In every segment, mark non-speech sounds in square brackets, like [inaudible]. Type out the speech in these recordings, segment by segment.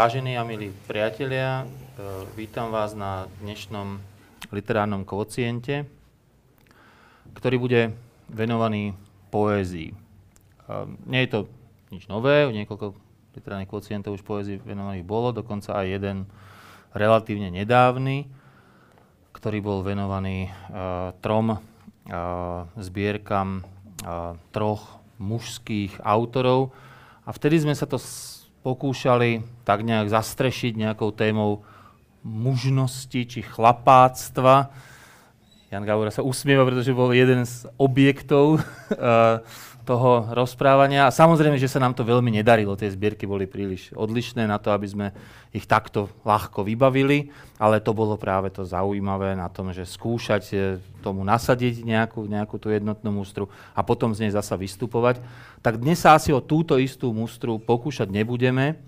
Vážení a milí priatelia, e, vítam vás na dnešnom literárnom kvociente, ktorý bude venovaný poézii. E, nie je to nič nové, niekoľko literárnych kvocientov už poézii venovaných bolo, dokonca aj jeden relatívne nedávny, ktorý bol venovaný uh, trom zbierkam troch mužských autorov. A vtedy sme sa to pokúšali tak nejak zastrešiť nejakou témou mužnosti či chlapáctva. Jan Gaura sa usmieva, pretože bol jeden z objektov [laughs] eh, toho rozprávania. A samozrejme, že sa nám to veľmi nedarilo. Tie zbierky boli príliš odlišné na to, aby sme ich takto ľahko vybavili, ale to bolo práve to zaujímavé na tom, že skúšať eh, tomu nasadiť nejakú, nejakú tú jednotnú mústru a potom z nej zasa vystupovať. Tak dnes sa asi o túto istú mústru pokúšať nebudeme,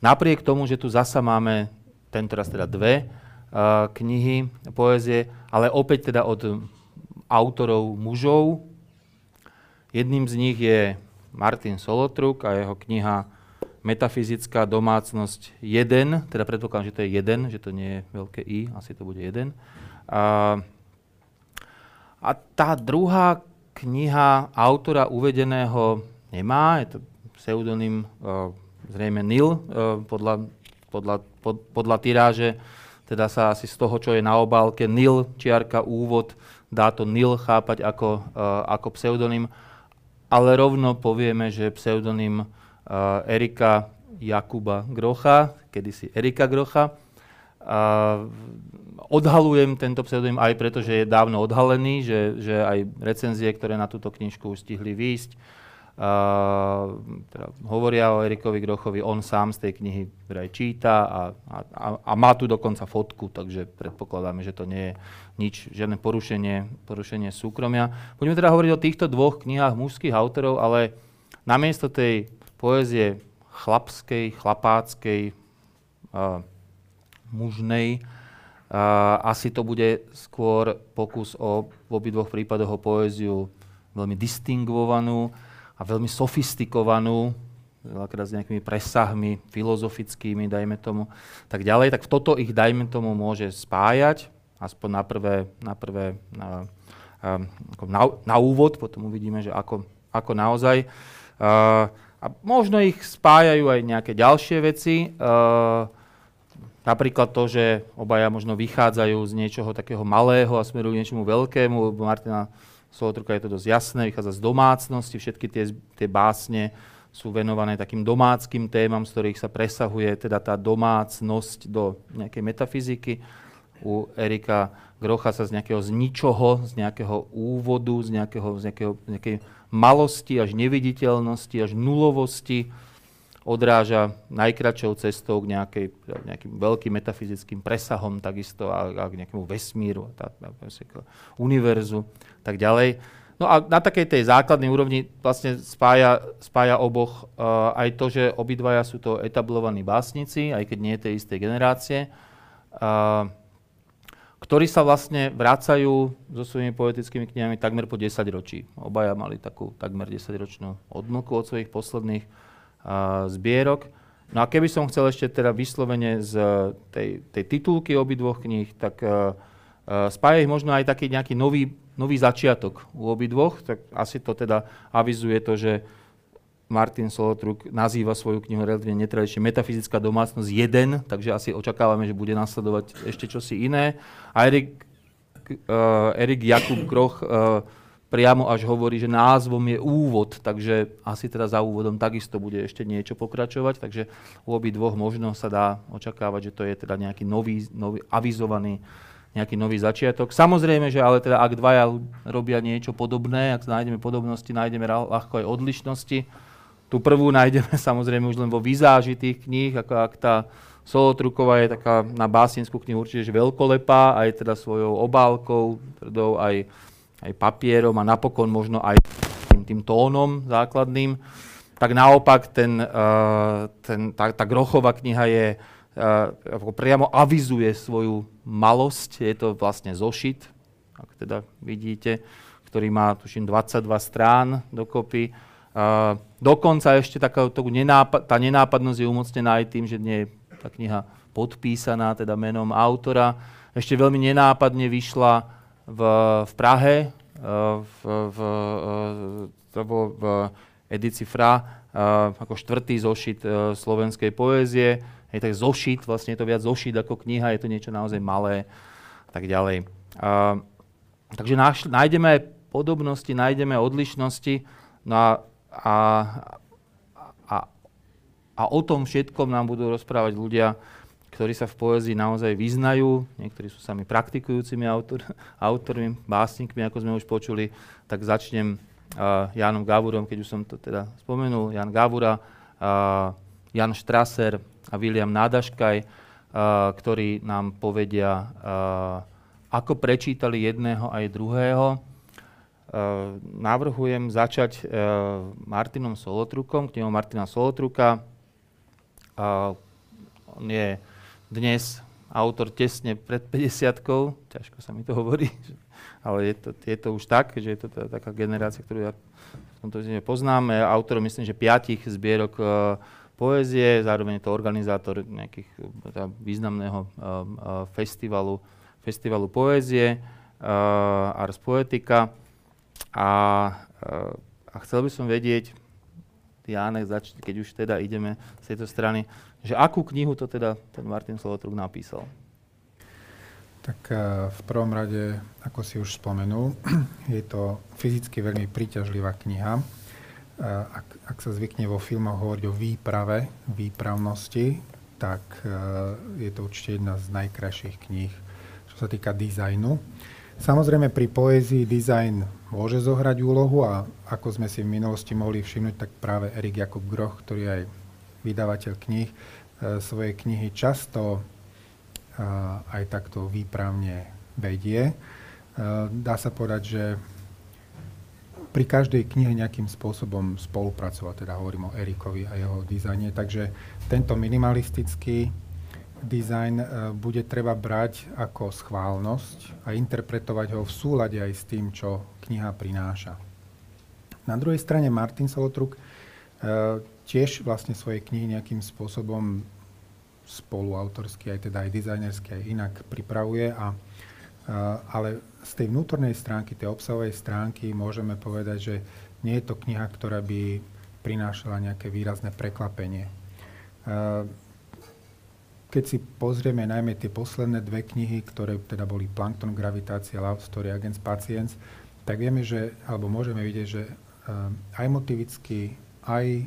napriek tomu, že tu zasa máme tentoraz teda dve uh, knihy poézie, ale opäť teda od autorov mužov, Jedným z nich je Martin Solotruk a jeho kniha Metafyzická domácnosť 1, teda predpokladám, že to je 1, že to nie je veľké I, asi to bude 1. A, a tá druhá kniha autora uvedeného nemá, je to pseudonym uh, zrejme Nil, uh, podľa, podľa, pod, podľa tiráže, teda sa asi z toho, čo je na obálke Nil, čiarka úvod, dá to Nil chápať ako, uh, ako pseudonym ale rovno povieme, že pseudonym uh, Erika Jakuba Grocha, kedysi Erika Grocha. Uh, odhalujem tento pseudonym aj preto, že je dávno odhalený, že, že aj recenzie, ktoré na túto knižku už stihli výjsť, teda hovoria o Erikovi Grochovi, on sám z tej knihy aj číta a, a, a má tu dokonca fotku, takže predpokladáme, že to nie je nič, žiadne porušenie, porušenie súkromia. Budeme teda hovoriť o týchto dvoch knihách mužských autorov, ale namiesto tej poézie chlapskej, chlapáckej, uh, mužnej, uh, asi to bude skôr pokus o v obidvoch prípadoch o poéziu veľmi distingvovanú a veľmi sofistikovanú, veľakrát s nejakými presahmi filozofickými, dajme tomu, tak ďalej, tak toto ich, dajme tomu, môže spájať, aspoň na prvé, na, prvé, na, na, na úvod, potom uvidíme, že ako, ako naozaj. A možno ich spájajú aj nejaké ďalšie veci, napríklad to, že obaja možno vychádzajú z niečoho takého malého a smerujú k niečomu veľkému. Martina Solotruka je to dosť jasné, vychádza z domácnosti, všetky tie, tie básne sú venované takým domáckým témam, z ktorých sa presahuje teda tá domácnosť do nejakej metafyziky. U Erika Grocha sa z nejakého z ničoho, z nejakého úvodu, z, nejakého, z nejakej malosti až neviditeľnosti, až nulovosti odráža najkračšou cestou k nejakej, nejakým veľkým metafyzickým presahom takisto a, a k nejakému vesmíru, tá, tá, k univerzu tak ďalej. No a na takej tej základnej úrovni vlastne spája, spája oboch uh, aj to, že obidvaja sú to etablovaní básnici, aj keď nie tej istej generácie. Uh, ktorí sa vlastne vracajú so svojimi poetickými knihami takmer po 10 ročí. Obaja mali takú takmer 10-ročnú odmlku od svojich posledných zbierok. No a keby som chcel ešte teda vyslovene z tej, tej titulky obidvoch kníh, tak uh, spája ich možno aj taký nejaký nový, nový začiatok u obidvoch, tak asi to teda avizuje to, že Martin Solotruk nazýva svoju knihu relatívne netradične Metafyzická domácnosť 1, takže asi očakávame, že bude nasledovať ešte čosi iné. A Erik, uh, Erik Jakub Kroch uh, priamo až hovorí, že názvom je úvod, takže asi teda za úvodom takisto bude ešte niečo pokračovať, takže u obi dvoch možno sa dá očakávať, že to je teda nejaký nový, nový avizovaný nejaký nový začiatok. Samozrejme, že ale teda ak dvaja robia niečo podobné, ak nájdeme podobnosti, nájdeme ľahko aj odlišnosti, tú prvú nájdeme [laughs] samozrejme už len vo výzáži tých kníh, ako ak tá Solotruková je taká na básnickú knihu určite že veľkolepá, aj teda svojou obálkou, tvrdou, aj, aj papierom a napokon možno aj tým, tým tónom základným. Tak naopak ten, uh, ten, tá, tá Grochová kniha je, uh, priamo avizuje svoju malosť, je to vlastne zošit, ak teda vidíte, ktorý má tuším 22 strán dokopy dokonca ešte taká, nenápad, tá nenápadnosť je umocnená aj tým, že nie je tá kniha podpísaná teda menom autora. Ešte veľmi nenápadne vyšla v, v Prahe, v, v, to bolo v edici Fra, ako štvrtý zošit slovenskej poézie. Je tak zošit, vlastne je to viac zošit ako kniha, je to niečo naozaj malé a tak ďalej. Takže nájdeme aj podobnosti, nájdeme odlišnosti no a, a, a, a o tom všetkom nám budú rozprávať ľudia, ktorí sa v poezii naozaj vyznajú, niektorí sú sami praktikujúcimi autor, [laughs] autormi, básnikmi, ako sme už počuli, tak začnem uh, Jánom Gavurom, keď už som to teda spomenul, Jan Gavura, uh, Jan Strasser a William Nádaškaj, uh, ktorí nám povedia, uh, ako prečítali jedného aj druhého. Uh, navrhujem začať uh, Martinom Solotrukom, knihou Martina Solotruka. Uh, on je dnes autor tesne pred 50 ťažko sa mi to hovorí, [laughs] ale je to, je to už tak, že je to tá, taká generácia, ktorú ja v tomto poznám. Autorom myslím, že piatich zbierok uh, poézie, zároveň je to organizátor nejakých uh, významného uh, festivalu festivalu poézie uh, Ars Poetica a, uh, a chcel by som vedieť, Jánek, keď už teda ideme z tejto strany, že akú knihu to teda ten Martin Slovotruk napísal? Tak uh, v prvom rade, ako si už spomenul, [clears throat] je to fyzicky veľmi príťažlivá kniha. Ak, ak sa zvykne vo filmoch hovoriť o výprave, výpravnosti, tak je to určite jedna z najkrajších kníh sa týka dizajnu. Samozrejme pri poézii dizajn môže zohrať úlohu a ako sme si v minulosti mohli všimnúť, tak práve Erik Jakub Groch, ktorý aj vydavateľ kníh, e, svoje knihy často e, aj takto výpravne vedie. E, dá sa povedať, že pri každej knihe nejakým spôsobom spolupracovať, teda hovorím o Erikovi a jeho dizajne, takže tento minimalistický e, bude treba brať ako schválnosť a interpretovať ho v súlade aj s tým, čo kniha prináša. Na druhej strane Martin Solotruk tiež vlastne svoje knihy nejakým spôsobom spoluautorsky, aj teda aj dizajnersky, aj inak pripravuje. A, ale z tej vnútornej stránky, tej obsahovej stránky môžeme povedať, že nie je to kniha, ktorá by prinášala nejaké výrazné prekvapenie keď si pozrieme najmä tie posledné dve knihy, ktoré teda boli Plankton, Gravitácia, Love Story, Against Patience, tak vieme, že, alebo môžeme vidieť, že aj motivicky, aj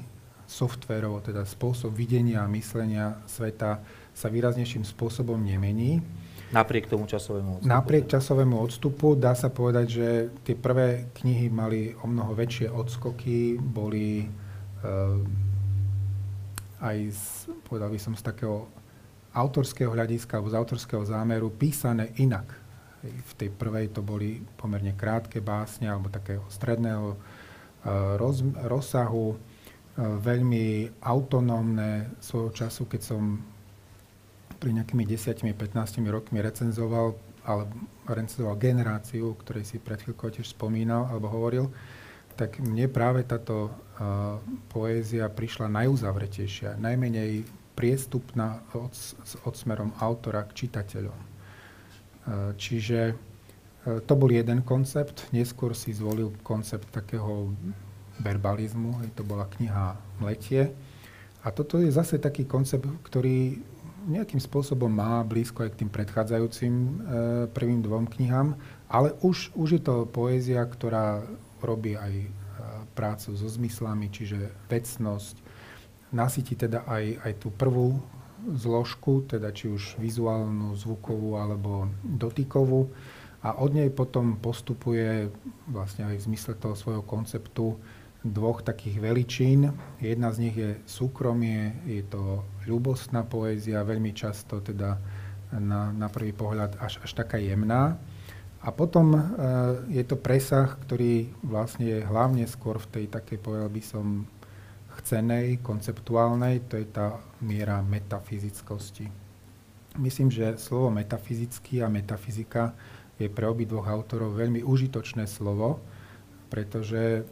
softverovo, teda spôsob videnia a myslenia sveta sa výraznejším spôsobom nemení. Napriek tomu časovému odstupu. Napriek časovému odstupu dá sa povedať, že tie prvé knihy mali o mnoho väčšie odskoky, boli uh, aj z, povedal by som z takého autorského hľadiska alebo z autorského zámeru písané inak. V tej prvej to boli pomerne krátke básne alebo takého stredného eh, roz, rozsahu, veľmi autonómne svojho času, keď som pri nejakými 10-15 rokmi recenzoval, alebo recenzoval generáciu, ktorej si pred chvíľkou tiež spomínal alebo hovoril, tak mne práve táto uh, poézia prišla najuzavretejšia, najmenej priestupná od, od smerom autora k čitateľom. E, čiže e, to bol jeden koncept, neskôr si zvolil koncept takého verbalizmu, to bola kniha Mletie. A toto je zase taký koncept, ktorý nejakým spôsobom má blízko aj k tým predchádzajúcim e, prvým dvom knihám, ale už, už je to poézia, ktorá robí aj e, prácu so zmyslami, čiže vecnosť, nasytí teda aj, aj tú prvú zložku, teda či už vizuálnu, zvukovú alebo dotykovú a od nej potom postupuje vlastne aj v zmysle toho svojho konceptu dvoch takých veličín. Jedna z nich je súkromie, je to ľubostná poézia, veľmi často teda na, na prvý pohľad až, až taká jemná. A potom e, je to presah, ktorý vlastne je hlavne skôr v tej takej, povedal by som, chcenej, konceptuálnej, to je tá miera metafyzickosti. Myslím, že slovo metafyzický a metafyzika je pre obidvoch autorov veľmi užitočné slovo, pretože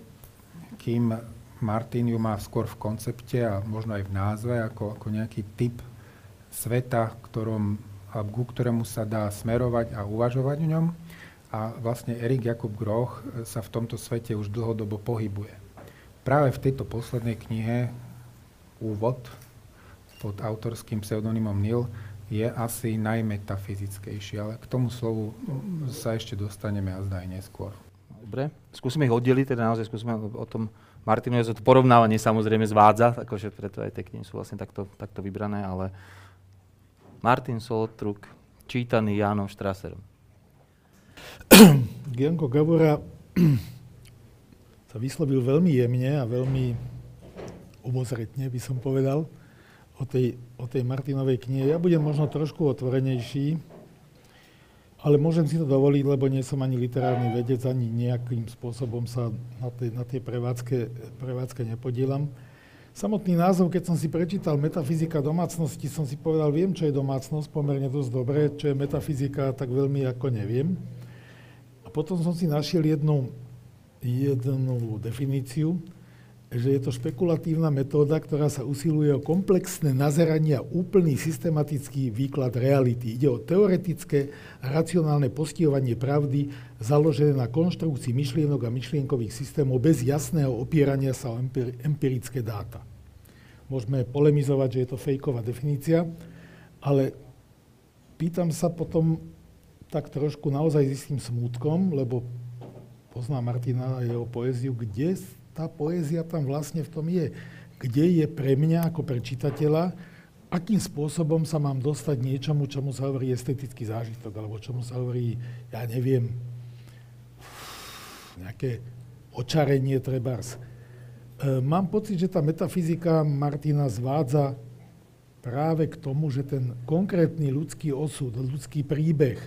kým Martin ju má skôr v koncepte a možno aj v názve ako, ako nejaký typ sveta, ktorom, ku ktorému sa dá smerovať a uvažovať v ňom. A vlastne Erik Jakub Groch sa v tomto svete už dlhodobo pohybuje. Práve v tejto poslednej knihe Úvod pod autorským pseudonymom Nil je asi najmetafyzickejší, ale k tomu slovu sa ešte dostaneme a zdaj neskôr. Dobre, skúsime ich oddeliť, teda naozaj skúsime o tom Martinu, to porovnávanie samozrejme zvádza, akože preto aj tie knihy sú vlastne takto, takto vybrané, ale Martin Solotruk, čítaný Jánom Štraserom. [clears throat] Gianco Gabora [clears throat] sa vyslovil veľmi jemne a veľmi obozretne, by som povedal o tej, o tej Martinovej knihe. Ja budem možno trošku otvorenejší, ale môžem si to dovoliť, lebo nie som ani literárny vedec, ani nejakým spôsobom sa na tej, na tej prevádzke, prevádzke nepodielam. Samotný názov, keď som si prečítal metafyzika domácnosti, som si povedal, viem, čo je domácnosť, pomerne dosť dobre, čo je metafyzika, tak veľmi ako neviem. A potom som si našiel jednu, jednu definíciu, že je to špekulatívna metóda, ktorá sa usiluje o komplexné nazeranie a úplný systematický výklad reality. Ide o teoretické a racionálne postihovanie pravdy založené na konštrukcii myšlienok a myšlienkových systémov bez jasného opierania sa o empirické dáta. Môžeme polemizovať, že je to fejková definícia, ale pýtam sa potom tak trošku naozaj s istým smútkom, lebo poznám Martina a jeho poéziu, kde tá poézia tam vlastne v tom je. Kde je pre mňa ako pre čitateľa, akým spôsobom sa mám dostať niečomu, čomu sa hovorí estetický zážitok, alebo čomu sa hovorí, ja neviem, nejaké očarenie trebárs. E, mám pocit, že tá metafyzika Martina zvádza práve k tomu, že ten konkrétny ľudský osud, ľudský príbeh,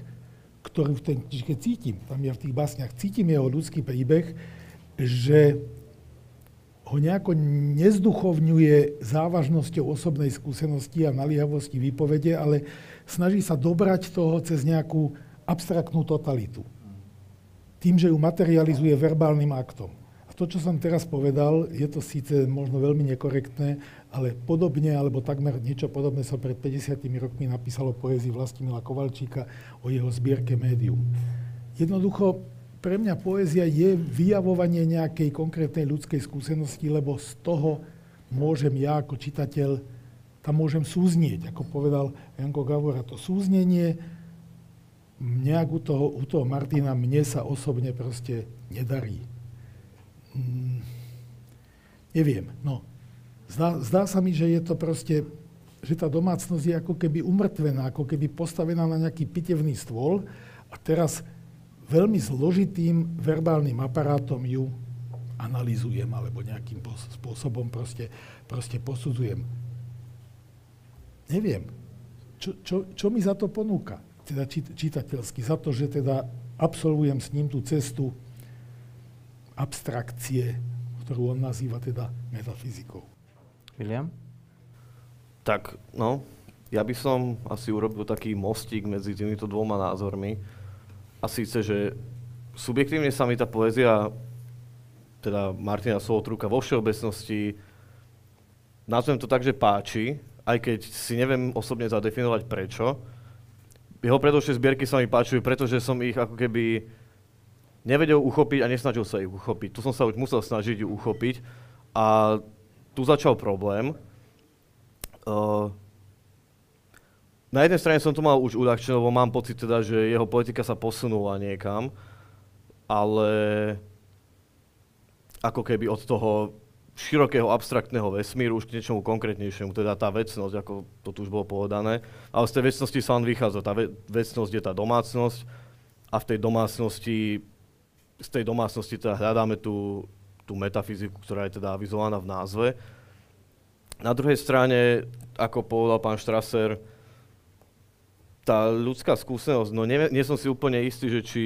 ktorý v tej knižke cítim, tam ja v tých básniach cítim jeho ľudský príbeh, že ho nejako nezduchovňuje závažnosťou osobnej skúsenosti a naliehavosti výpovede, ale snaží sa dobrať toho cez nejakú abstraktnú totalitu. Tým, že ju materializuje verbálnym aktom. A to, čo som teraz povedal, je to síce možno veľmi nekorektné, ale podobne, alebo takmer niečo podobné som pred 50 rokmi napísalo poézii Vlastimila Kovalčíka o jeho zbierke médium. Jednoducho, pre mňa poézia je vyjavovanie nejakej konkrétnej ľudskej skúsenosti, lebo z toho môžem ja ako čitateľ, tam môžem súznieť, ako povedal Janko Gavora, to súznenie nejak u toho, u toho Martina mne sa osobne proste nedarí. Mm, neviem, no. Zdá, zdá sa mi, že je to proste, že tá domácnosť je ako keby umrtvená, ako keby postavená na nejaký pitevný stôl a teraz veľmi zložitým verbálnym aparátom ju analizujem alebo nejakým spôsobom proste, proste posudzujem. Neviem, čo, čo, čo mi za to ponúka, teda čitateľsky, za to, že teda absolvujem s ním tú cestu abstrakcie, ktorú on nazýva teda metafyzikou. William? Tak, no, ja by som asi urobil taký mostík medzi týmito dvoma názormi. A síce, že subjektívne sa mi tá poézia teda Martina Solotruka vo všeobecnosti, nazvem to tak, že páči, aj keď si neviem osobne zadefinovať prečo. Jeho predošlé zbierky sa mi páčujú, pretože som ich ako keby nevedel uchopiť a nesnažil sa ich uchopiť. Tu som sa už musel snažiť ju uchopiť a tu začal problém. Uh, na jednej strane som to mal už uľahčené, lebo mám pocit teda, že jeho politika sa posunula niekam, ale ako keby od toho širokého abstraktného vesmíru už k niečomu konkrétnejšiemu, teda tá vecnosť, ako to tu už bolo povedané. Ale z tej vecnosti sa len vychádza. Tá ve- vecnosť je tá domácnosť a v tej domácnosti, z tej domácnosti teda hľadáme tú, tú metafyziku, ktorá je teda avizovaná v názve. Na druhej strane, ako povedal pán Strasser, tá ľudská skúsenosť, no nie, nie som si úplne istý, že či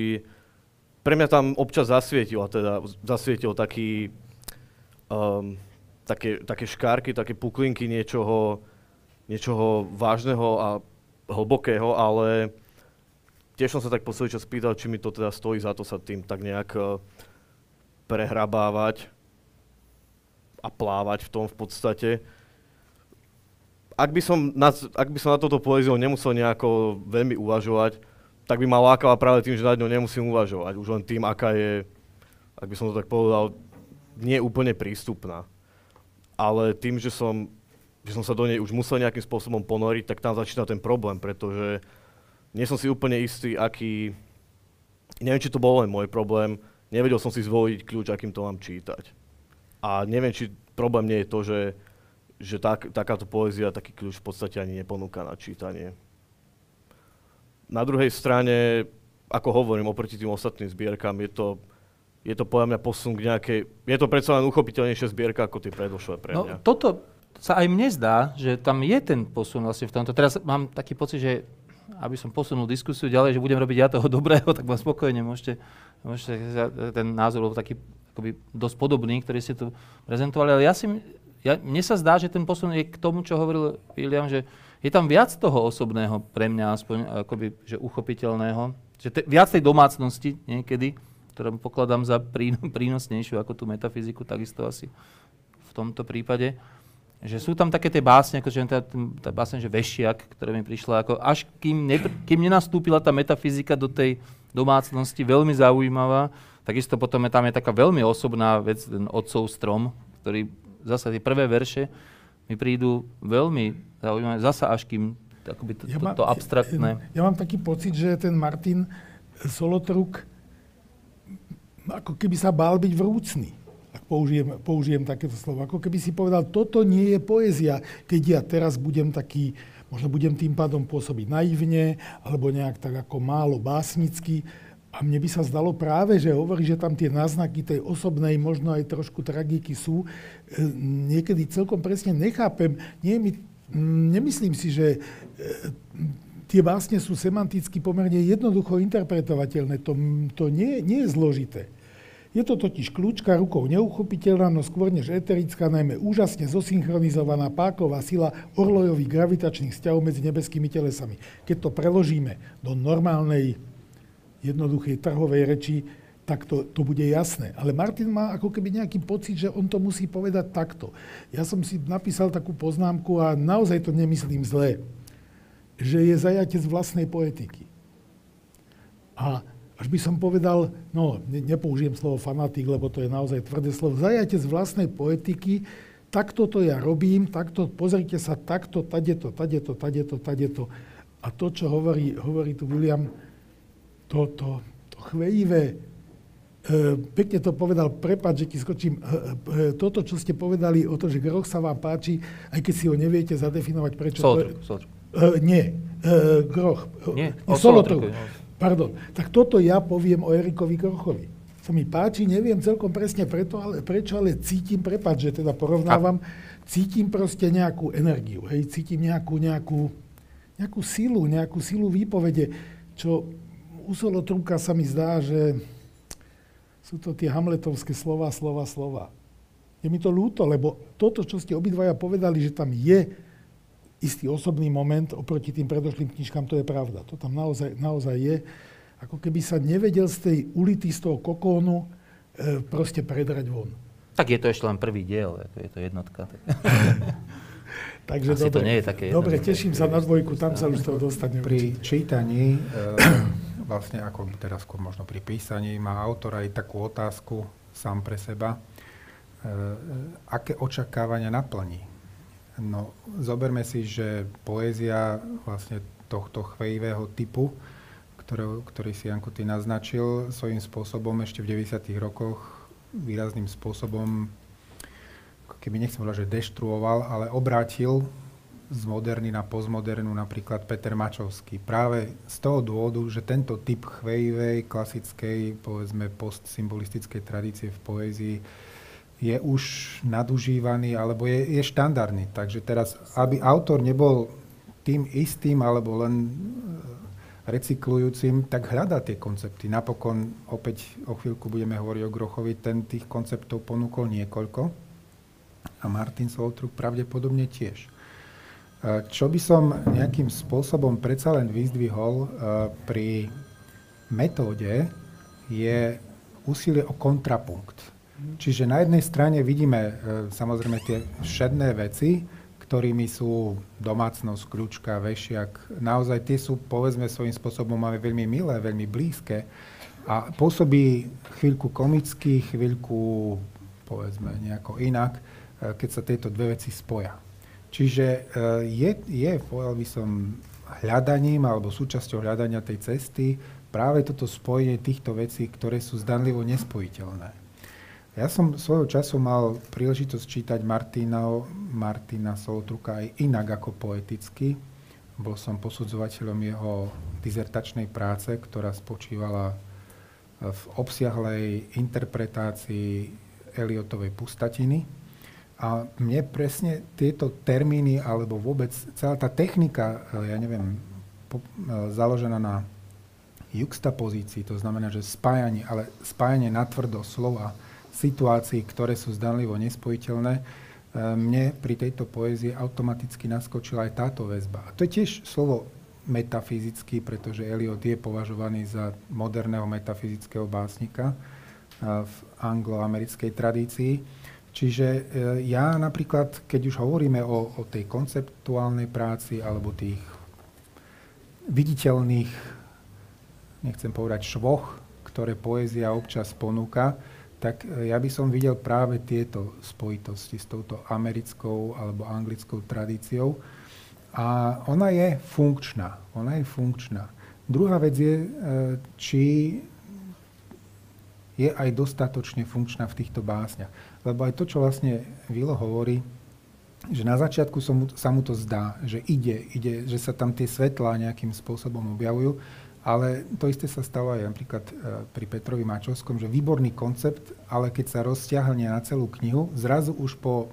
pre mňa tam občas zasvietil, a teda zasvietil taký, um, také, také škárky, také puklinky niečoho, niečoho vážneho a hlbokého, ale tiež som sa tak posledný čas pýtal, či mi to teda stojí za to sa tým tak nejak uh, prehrabávať a plávať v tom v podstate. Ak by, som na, ak by som na toto poéziu nemusel nejako veľmi uvažovať, tak by ma lákala práve tým, že nad ňou nemusím uvažovať. Už len tým, aká je, ak by som to tak povedal, nie úplne prístupná. Ale tým, že som, že som sa do nej už musel nejakým spôsobom ponoriť, tak tam začína ten problém, pretože nie som si úplne istý, aký... Neviem, či to bol len môj problém, nevedel som si zvoliť kľúč, akým to mám čítať. A neviem, či problém nie je to, že, že tak, takáto poézia taký kľúč v podstate ani neponúka na čítanie. Na druhej strane, ako hovorím, oproti tým ostatným zbierkam, je to, je to podľa mňa posun k nejakej... Je to predsa len uchopiteľnejšia zbierka ako tie predošlé pre no, mňa. No, toto sa aj mne zdá, že tam je ten posun vlastne v tomto. Teraz mám taký pocit, že aby som posunul diskusiu ďalej, že budem robiť ja toho dobrého, [laughs] tak vám spokojne môžete, môžete ten názor bol taký akoby dosť podobný, ktorý ste tu prezentovali, ale ja si, ja, mne sa zdá, že ten posun je k tomu, čo hovoril William, že je tam viac toho osobného pre mňa, aspoň akoby, že uchopiteľného. Že te, viac tej domácnosti niekedy, ktorú pokladám za [laughs] prínosnejšiu ako tú metafyziku, takisto asi v tomto prípade. Že sú tam také tie básne, ako že tá, tá básne, že Vešiak, ktorá mi prišla, ako až kým, ne, kým nenastúpila tá metafyzika do tej domácnosti, veľmi zaujímavá. Takisto potom je tam je taká veľmi osobná vec, ten otcov strom, ktorý zase tie prvé verše mi prídu veľmi zaujímavé, zasa až kým akoby to, ja to, to abstraktné. Ja, ja mám taký pocit, že ten Martin Solotruk ako keby sa bál byť vrúcný. Ak použijem, použijem takéto slovo. Ako keby si povedal, toto nie je poézia, keď ja teraz budem taký, možno budem tým pádom pôsobiť naivne, alebo nejak tak ako málo básnicky. A mne by sa zdalo práve, že hovorí, že tam tie náznaky tej osobnej, možno aj trošku tragiky sú. E, niekedy celkom presne nechápem. Nie mi, nemyslím si, že e, tie básne sú semanticky pomerne jednoducho interpretovateľné. To, to nie, nie je zložité. Je to totiž kľúčka rukou neuchopiteľná, no skôr než eterická, najmä úžasne zosynchronizovaná páková sila orlojových gravitačných vzťahov medzi nebeskými telesami. Keď to preložíme do normálnej jednoduchej trhovej reči, tak to, to bude jasné. Ale Martin má ako keby nejaký pocit, že on to musí povedať takto. Ja som si napísal takú poznámku a naozaj to nemyslím zle, že je zajatec vlastnej poetiky. A až by som povedal, no ne, nepoužijem slovo fanatik, lebo to je naozaj tvrdé slovo, zajatec vlastnej poetiky, takto to ja robím, takto, pozrite sa, takto, tadeto, tadeto, tadeto, tadeto. A to, čo hovorí, hovorí tu William, to, to, to chvejivé, e, pekne to povedal, prepáč, že ti skočím, e, e, toto, čo ste povedali o to, že groch sa vám páči, aj keď si ho neviete zadefinovať, prečo... Solotruk, to Uh, nie, uh, groch. Nie, o Solotruk. Pardon. Tak toto ja poviem o Erikovi Grochovi. Sa mi páči, neviem celkom presne preto, ale, prečo, ale cítim, prepáč, že teda porovnávam, cítim proste nejakú energiu, hej, cítim nejakú, nejakú, nejakú silu, nejakú silu výpovede, čo u Solotruka sa mi zdá, že sú to tie hamletovské slova, slova, slova. Je mi to ľúto, lebo toto, čo ste obidvaja povedali, že tam je istý osobný moment oproti tým predošlým knižkám, to je pravda. To tam naozaj, naozaj je. Ako keby sa nevedel z tej ulity, z toho kokónu e, proste predrať von. Tak je to ešte len prvý diel, je to jednotka. [laughs] Takže Asi dobre, to nie je také Dobre, teším sa na dvojku, tam sa už to dostane. Pri čítaní, e, vlastne ako teraz možno pri písaní, má autor aj takú otázku sám pre seba. E, aké očakávania naplní? No, zoberme si, že poézia vlastne tohto chvejivého typu, ktorý, ktorý si Janko ty naznačil, svojím spôsobom ešte v 90. rokoch výrazným spôsobom keby nechcem povedať, že deštruoval, ale obrátil z moderny na postmodernu napríklad Peter Mačovský. Práve z toho dôvodu, že tento typ chvejivej, klasickej, povedzme postsymbolistickej tradície v poézii je už nadužívaný alebo je, je štandardný. Takže teraz, aby autor nebol tým istým alebo len e, recyklujúcim, tak hľadá tie koncepty. Napokon, opäť o chvíľku budeme hovoriť o Grochovi, ten tých konceptov ponúkol niekoľko a Martin Soltruk pravdepodobne tiež. E, čo by som nejakým spôsobom predsa len vyzdvihol e, pri metóde, je úsilie o kontrapunkt. Čiže na jednej strane vidíme e, samozrejme tie všedné veci, ktorými sú domácnosť, kľúčka, vešiak. Naozaj tie sú, povedzme, svojím spôsobom máme veľmi milé, veľmi blízke. A pôsobí chvíľku komicky, chvíľku, povedzme, nejako inak, keď sa tieto dve veci spoja. Čiže e, je, je, povedal by som, hľadaním alebo súčasťou hľadania tej cesty práve toto spojenie týchto vecí, ktoré sú zdanlivo nespojiteľné. Ja som svojho času mal príležitosť čítať Martina, Martina Solotruka aj inak ako poeticky. Bol som posudzovateľom jeho dizertačnej práce, ktorá spočívala v obsiahlej interpretácii Eliotovej pustatiny. A mne presne tieto termíny, alebo vôbec celá tá technika, ja neviem, po, založená na juxtapozícii, to znamená, že spájanie, ale spájanie natvrdo slova, situácií, ktoré sú zdanlivo nespojiteľné, e, mne pri tejto poézii automaticky naskočila aj táto väzba. A to je tiež slovo metafyzický, pretože Eliot je považovaný za moderného metafyzického básnika v angloamerickej tradícii. Čiže e, ja napríklad, keď už hovoríme o, o tej konceptuálnej práci alebo tých viditeľných, nechcem povedať švoch, ktoré poézia občas ponúka, tak e, ja by som videl práve tieto spojitosti s touto americkou alebo anglickou tradíciou, a ona je funkčná. Ona je funkčná. Druhá vec je, e, či je aj dostatočne funkčná v týchto básniach. Lebo aj to, čo vlastne Vilo hovorí, že na začiatku som, sa mu to zdá, že ide, ide, že sa tam tie svetlá nejakým spôsobom objavujú, ale to isté sa stalo aj napríklad e, pri Petrovi Mačovskom, že výborný koncept, ale keď sa rozťahne na celú knihu, zrazu už po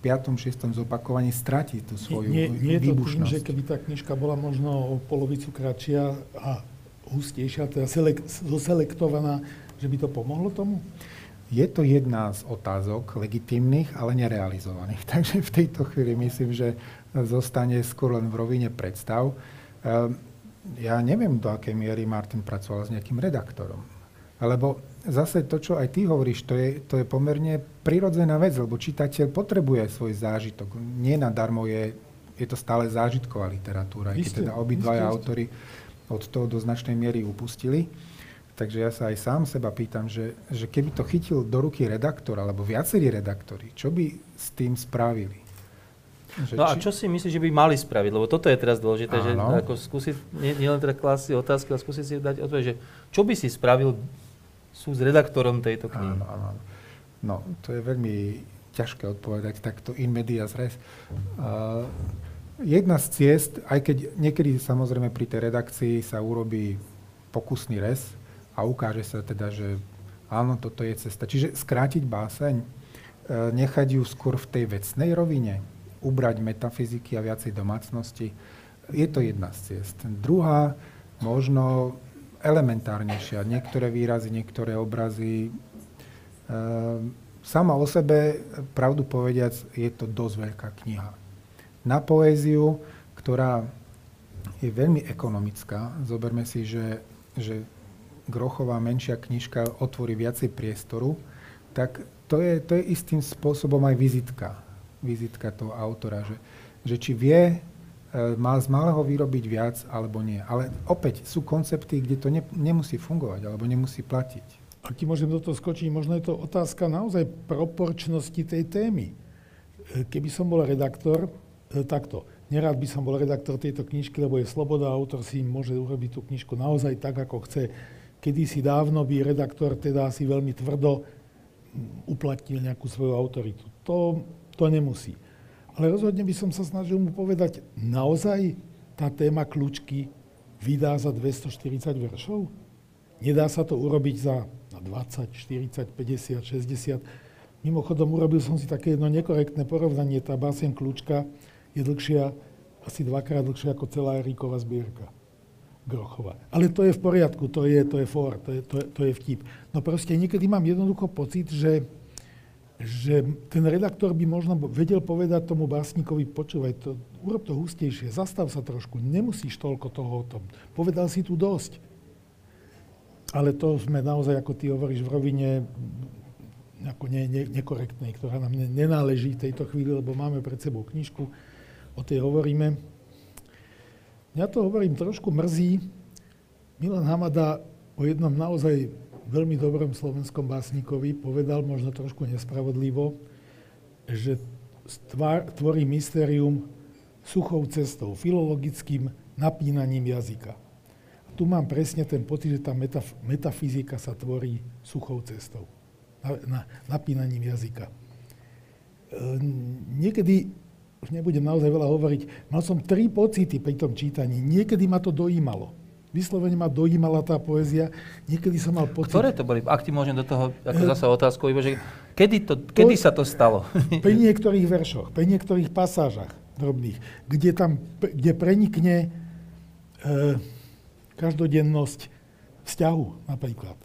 piatom, šiestom zopakovaní stratí tú svoju nie, nie, nie je to tým, že keby tá knižka bola možno o polovicu kratšia a hustejšia, teda selek, zoselektovaná, že by to pomohlo tomu? Je to jedna z otázok legitimných, ale nerealizovaných. [laughs] Takže v tejto chvíli myslím, že zostane skôr len v rovine predstav. Ehm, ja neviem, do akej miery Martin pracoval s nejakým redaktorom. Alebo zase to, čo aj ty hovoríš, to je, to je pomerne prirodzená vec, lebo čitateľ potrebuje svoj zážitok. Nie nadarmo je, je to stále zážitková literatúra, i keď teda obidvaja autory od toho do značnej miery upustili. Takže ja sa aj sám seba pýtam, že, že keby to chytil do ruky redaktor, alebo viacerí redaktori, čo by s tým spravili? Že no a čo si myslíš, že by mali spraviť? Lebo toto je teraz dôležité, Áno. že ako skúsiť, nie, nie len teda klasiť otázky, ale skúsiť si dať odpoveď, že čo by si spravil sú s redaktorom tejto knihy. Áno, áno. No, to je veľmi ťažké odpovedať takto in medias res. Uh, jedna z ciest, aj keď niekedy samozrejme pri tej redakcii sa urobí pokusný res a ukáže sa teda, že áno, toto je cesta. Čiže skrátiť báseň, uh, nechať ju skôr v tej vecnej rovine, ubrať metafyziky a viacej domácnosti, je to jedna z ciest. Druhá, možno elementárnejšia. Niektoré výrazy, niektoré obrazy. E, sama o sebe, pravdu povediac, je to dosť veľká kniha. Na poéziu, ktorá je veľmi ekonomická, zoberme si, že, že Grochová menšia knižka otvorí viacej priestoru, tak to je, to je istým spôsobom aj vizitka. Vizitka toho autora, že, že či vie E, má z malého vyrobiť viac alebo nie. Ale opäť sú koncepty, kde to ne, nemusí fungovať alebo nemusí platiť. Ak ti môžem do toho skočiť, možno je to otázka naozaj proporčnosti tej témy. E, keby som bol redaktor, e, takto, nerád by som bol redaktor tejto knižky, lebo je sloboda, autor si môže urobiť tú knižku naozaj tak, ako chce. Kedy si dávno by redaktor teda si veľmi tvrdo uplatnil nejakú svoju autoritu. To, to nemusí. Ale rozhodne by som sa snažil mu povedať, naozaj tá téma kľúčky vydá za 240 veršov? Nedá sa to urobiť za 20, 40, 50, 60. Mimochodom, urobil som si také jedno nekorektné porovnanie. Tá básen kľúčka je dlhšia, asi dvakrát dlhšia ako celá Eríková zbierka. Grochova. Ale to je v poriadku, to je, to je for, to je, to, je, to je vtip. No proste niekedy mám jednoducho pocit, že že ten redaktor by možno vedel povedať tomu básnikovi, počúvaj, to, urob to hustejšie, zastav sa trošku, nemusíš toľko toho o tom. Povedal si tu dosť. Ale to sme naozaj, ako ty hovoríš, v rovine ako ne, ne, nekorektnej, ktorá nám ne, nenáleží v tejto chvíli, lebo máme pred sebou knižku, o tej hovoríme. Mňa to hovorím trošku mrzí. Milan Hamada o jednom naozaj veľmi dobrom slovenskom básnikovi povedal, možno trošku nespravodlivo, že stvár, tvorí mystérium suchou cestou, filologickým napínaním jazyka. A tu mám presne ten pocit, že tá metaf- metafyzika sa tvorí suchou cestou na, na, napínaním jazyka. E, niekedy, už nebudem naozaj veľa hovoriť, mal som tri pocity pri tom čítaní. Niekedy ma to dojímalo. Vyslovene ma dojímala tá poézia. Niekedy som mal pocit... Ktoré to boli? Ak ti môžem do toho ako zase otázku, že kedy, to, kedy to, sa to stalo? [laughs] Pri niektorých veršoch, pri niektorých pasážach drobných, kde, tam, kde prenikne e, každodennosť vzťahu napríklad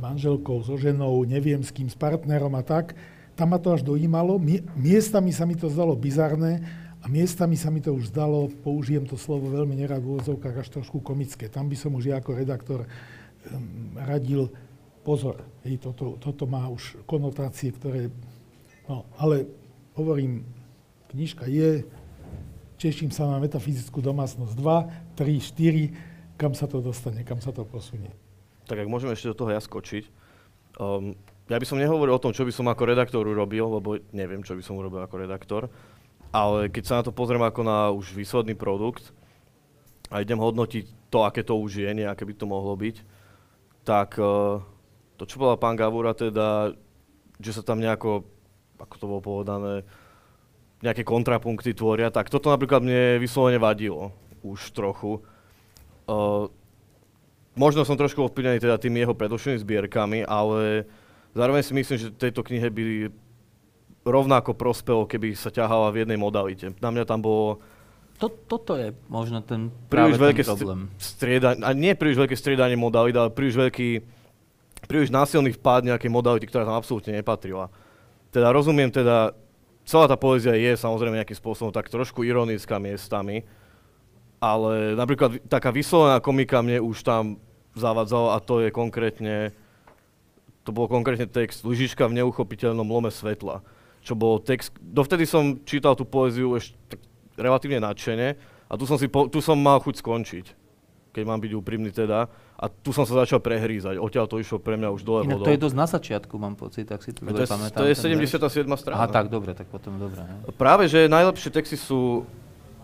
manželkou, so ženou, neviem s kým, s partnerom a tak. Tam ma to až dojímalo. Miestami sa mi to zdalo bizarné a miestami sa mi to už zdalo, použijem to slovo veľmi nerad v úvodzovkách, až trošku komické. Tam by som už ja ako redaktor um, radil pozor. Hej, toto, toto má už konotácie, ktoré... No, ale hovorím, knižka je, teším sa na metafyzickú domácnosť 2, 3, 4, kam sa to dostane, kam sa to posunie tak ak môžeme ešte do toho ja skočiť. Um, ja by som nehovoril o tom, čo by som ako redaktor urobil, lebo neviem, čo by som urobil ako redaktor. Ale keď sa na to pozriem ako na už výsledný produkt a idem hodnotiť to, aké to už je, nie aké by to mohlo byť, tak uh, to, čo bola pán Gavura, teda, že sa tam nejako, ako to bolo povedané, nejaké kontrapunkty tvoria, tak toto napríklad mne vyslovene vadilo už trochu. Uh, možno som trošku ovplyvnený teda tými jeho predošlými zbierkami, ale zároveň si myslím, že tejto knihe by rovnako prospelo, keby sa ťahala v jednej modalite. Na mňa tam bolo to, toto je možno ten príliš veľké ten problém. Striedanie, a nie príliš veľké striedanie modalit, ale príliš veľký, príliš násilný vpád nejakej modality, ktorá tam absolútne nepatrila. Teda rozumiem teda, celá tá poézia je samozrejme nejakým spôsobom tak trošku ironická miestami, ale napríklad taká vyslovená komika mne už tam zavadzala a to je konkrétne, to bol konkrétne text Lyžička v neuchopiteľnom lome svetla, čo bol text, dovtedy som čítal tú poéziu ešte tak relatívne nadšene a tu som, si po, tu som mal chuť skončiť, keď mám byť úprimný teda. A tu som sa začal prehrízať, odtiaľ to išlo pre mňa už dole Inak to je dosť na začiatku, mám pocit, tak si to dobre pamätám. To je 77. strana. Aha, tak dobre, tak potom dobre. Ne? Práve, že najlepšie texty sú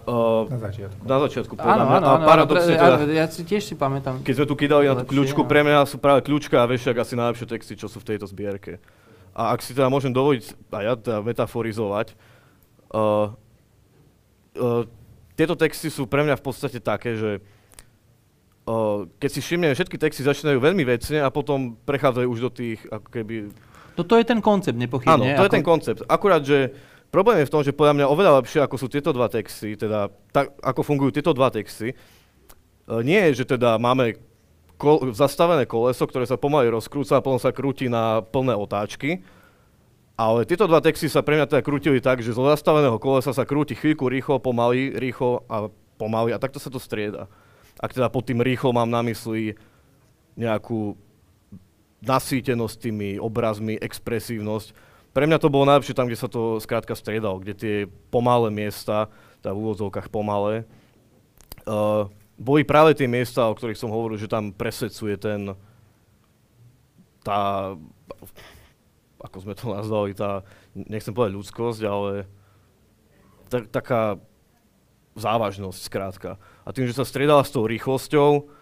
Uh, na začiatku. Na začiatku, áno, mňa. Áno, áno, paradoxne teda, ja si tiež si pamätám. Keď sme tu kydali na tú kľúčku, pre mňa sú práve kľúčka a vešiak asi najlepšie texty, čo sú v tejto zbierke. A ak si teda môžem dovoliť, a ja teda metaforizovať, uh, uh, tieto texty sú pre mňa v podstate také, že uh, keď si všimneme, všetky texty začínajú veľmi vecne a potom prechádzajú už do tých, ako keby... No to je ten koncept, nepochybne. Áno, to ako... je ten koncept. Akurát, že Problém je v tom, že podľa mňa oveľa lepšie, ako sú tieto dva texty, teda tak, ako fungujú tieto dva texty, e, nie je, že teda máme kol- zastavené koleso, ktoré sa pomaly rozkrúca a potom sa krúti na plné otáčky, ale tieto dva texty sa pre mňa teda krútili tak, že zo zastaveného kolesa sa krúti chvíľku rýchlo, pomaly, rýchlo a pomaly a takto sa to strieda. Ak teda pod tým rýchlo mám na mysli nejakú nasýtenosť tými obrazmi, expresívnosť, pre mňa to bolo najlepšie tam, kde sa to skrátka striedalo, kde tie pomalé miesta, teda v úvodzovkách pomalé, uh, boli práve tie miesta, o ktorých som hovoril, že tam presvedcuje ten, tá, ako sme to nazvali, tá, nechcem povedať ľudskosť, ale ta, taká závažnosť skrátka. A tým, že sa striedala s tou rýchlosťou,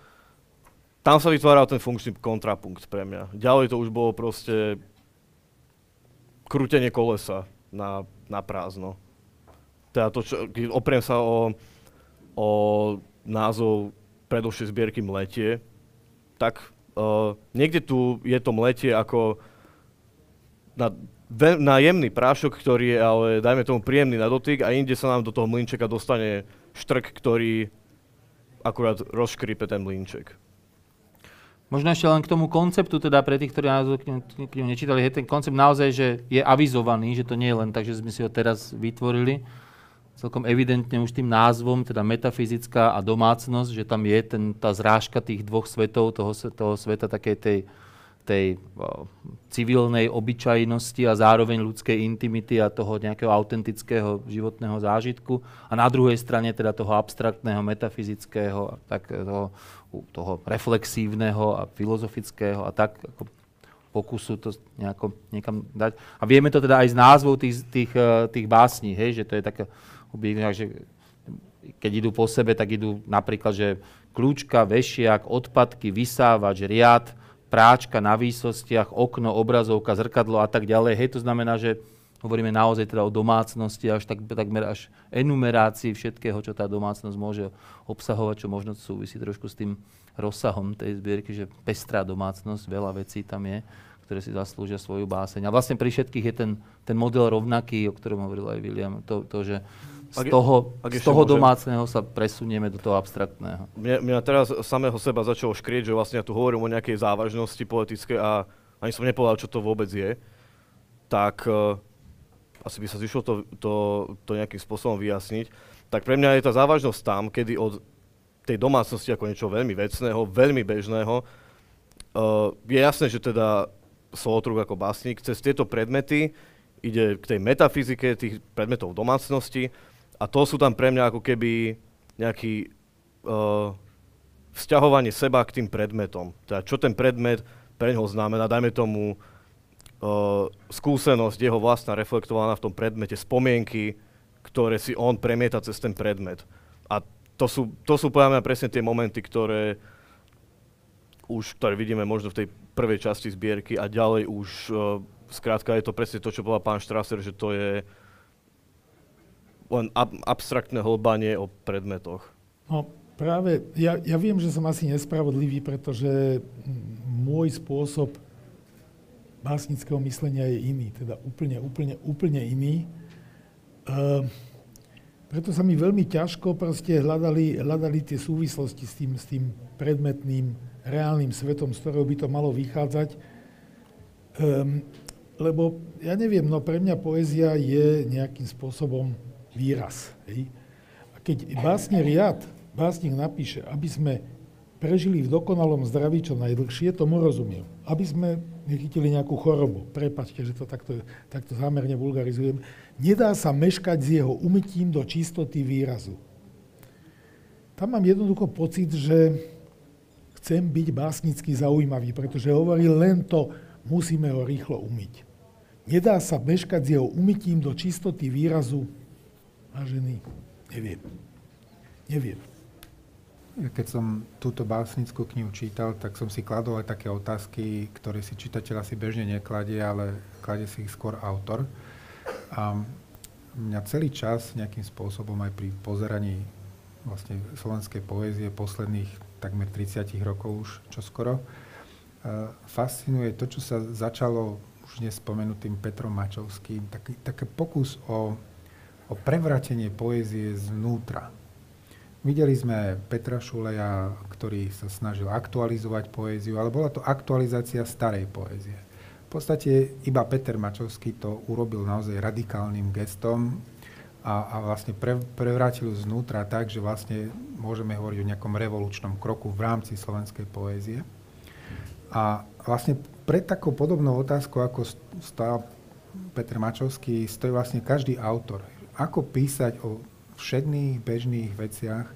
tam sa vytváral ten funkčný kontrapunkt pre mňa. Ďalej to už bolo proste krútenie kolesa na, na prázdno. Teda to, čo, opriem sa o, o názov predošlej zbierky Mletie, tak uh, niekde tu je to mletie ako na, ve, na jemný prášok, ktorý je ale, dajme tomu, príjemný na dotyk a inde sa nám do toho mlinčeka dostane štrk, ktorý akurát rozškripe ten mlinček. Možno ešte len k tomu konceptu, teda pre tých, ktorí nás k ňu nečítali, je ten koncept naozaj, že je avizovaný, že to nie je len tak, že sme si ho teraz vytvorili. Celkom evidentne už tým názvom, teda metafyzická a domácnosť, že tam je ten, tá zrážka tých dvoch svetov, toho, toho sveta takej tej tej civilnej obyčajnosti a zároveň ľudskej intimity a toho nejakého autentického životného zážitku a na druhej strane teda toho abstraktného, metafyzického, tak toho, toho reflexívneho a filozofického a tak ako pokusu to nejako niekam dať. A vieme to teda aj z názvov tých, tých, e, tých básní, hej, že to je také, že keď idú po sebe, tak idú napríklad, že kľúčka, vešiak, odpadky, vysávač, riad, práčka na výsostiach, okno, obrazovka, zrkadlo a tak ďalej. Hej, to znamená, že hovoríme naozaj teda o domácnosti, až tak, takmer až enumerácii všetkého, čo tá domácnosť môže obsahovať, čo možno súvisí trošku s tým rozsahom tej zbierky, že pestrá domácnosť, veľa vecí tam je, ktoré si zaslúžia svoju báseň. A vlastne pri všetkých je ten, ten model rovnaký, o ktorom hovoril aj William, to, to že z toho, ak z toho domácneho sa presunieme do toho abstraktného. Mňa, mňa teraz samého seba začalo škrieť, že vlastne ja tu hovorím o nejakej závažnosti politickej a ani som nepovedal, čo to vôbec je, tak uh, asi by sa zišlo to, to, to nejakým spôsobom vyjasniť. Tak pre mňa je tá závažnosť tam, kedy od tej domácnosti ako niečo veľmi vecného, veľmi bežného, uh, je jasné, že teda Solotruk ako básnik cez tieto predmety ide k tej metafyzike tých predmetov domácnosti a to sú tam pre mňa ako keby nejaký uh, vzťahovanie seba k tým predmetom. Teda čo ten predmet pre neho znamená, dajme tomu skúsenosť jeho vlastná reflektovaná v tom predmete, spomienky, ktoré si on premieta cez ten predmet. A to sú, to sú podľa mňa presne tie momenty, ktoré už, ktoré vidíme možno v tej prvej časti zbierky a ďalej už, uh, skrátka je to presne to, čo povedal pán Strasser, že to je len ab- abstraktné hlbanie o predmetoch. No práve, ja, ja viem, že som asi nespravodlivý, pretože môj spôsob básnického myslenia je iný, teda úplne, úplne, úplne iný. Uh, preto sa mi veľmi ťažko proste hľadali, hľadali tie súvislosti s tým, s tým predmetným, reálnym svetom, z ktorého by to malo vychádzať. Um, lebo ja neviem, no pre mňa poézia je nejakým spôsobom výraz. Hej. A keď básne riad, básnik napíše, aby sme prežili v dokonalom zdraví čo najdlhšie, tomu rozumiem. Aby sme nechytili nejakú chorobu. Prepačte, že to takto, takto zámerne vulgarizujem. Nedá sa meškať s jeho umytím do čistoty výrazu. Tam mám jednoducho pocit, že chcem byť básnicky zaujímavý, pretože hovorí len to, musíme ho rýchlo umyť. Nedá sa meškať s jeho umytím do čistoty výrazu Vážený, neviem. Neviem. Keď som túto básnickú knihu čítal, tak som si kladol aj také otázky, ktoré si čitateľ asi bežne nekladie, ale kladie si ich skôr autor. A mňa celý čas nejakým spôsobom aj pri pozeraní vlastne slovenskej poézie posledných takmer 30 rokov už čoskoro, fascinuje to, čo sa začalo už nespomenutým Petrom Mačovským, taký, taký pokus o o prevratenie poézie znútra. Videli sme Petra Šuleja, ktorý sa snažil aktualizovať poéziu, ale bola to aktualizácia starej poézie. V podstate iba Peter Mačovský to urobil naozaj radikálnym gestom a, a vlastne pre, prevrátil znútra tak, že vlastne môžeme hovoriť o nejakom revolučnom kroku v rámci slovenskej poézie. A vlastne pred takou podobnou otázkou, ako stál Petr Mačovský, stojí vlastne každý autor ako písať o všedných bežných veciach,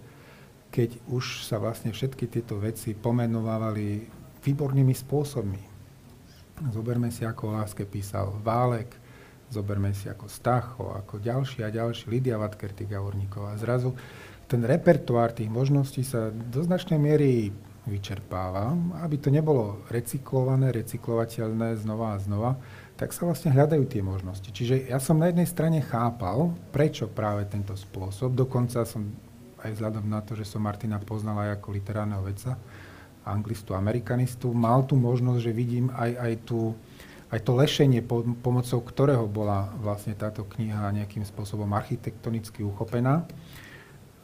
keď už sa vlastne všetky tieto veci pomenovávali výbornými spôsobmi. Zoberme si, ako o láske písal Válek, zoberme si ako Stacho, ako ďalší a ďalší, Lidia Vatkerty Gavorníková. Zrazu ten repertoár tých možností sa do značnej miery vyčerpáva, aby to nebolo recyklované, recyklovateľné znova a znova, tak sa vlastne hľadajú tie možnosti. Čiže ja som na jednej strane chápal, prečo práve tento spôsob, dokonca som aj vzhľadom na to, že som Martina poznal aj ako literárneho vedca, anglistu, amerikanistu, mal tu možnosť, že vidím aj, aj, tú, aj to lešenie, po, pomocou ktorého bola vlastne táto kniha nejakým spôsobom architektonicky uchopená.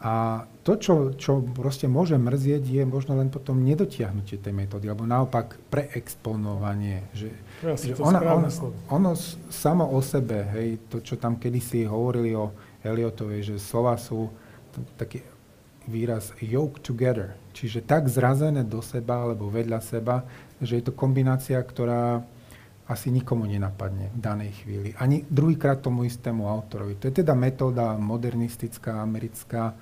A to, čo, čo proste môže mrzieť, je možno len potom nedotiahnutie tej metódy, alebo naopak preexponovanie. Že, ja, že ona, ono, ono samo o sebe, hej, to, čo tam kedysi hovorili o Eliotovej, že slova sú taký výraz yoke together, čiže tak zrazené do seba alebo vedľa seba, že je to kombinácia, ktorá asi nikomu nenapadne v danej chvíli. Ani druhýkrát tomu istému autorovi. To je teda metóda modernistická, americká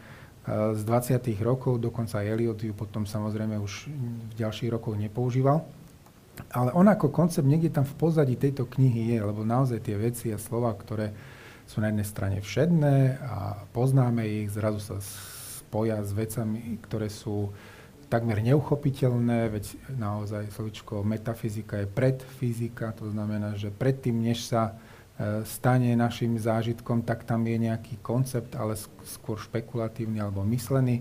z 20. rokov, dokonca Eliot ju potom samozrejme už v ďalších rokoch nepoužíval. Ale on ako koncept niekde tam v pozadí tejto knihy je, lebo naozaj tie veci a slova, ktoré sú na jednej strane všedné a poznáme ich, zrazu sa spoja s vecami, ktoré sú takmer neuchopiteľné, veď naozaj slovičko metafyzika je predfyzika, to znamená, že predtým, než sa e, stane našim zážitkom, tak tam je nejaký koncept, ale skôr špekulatívny alebo myslený.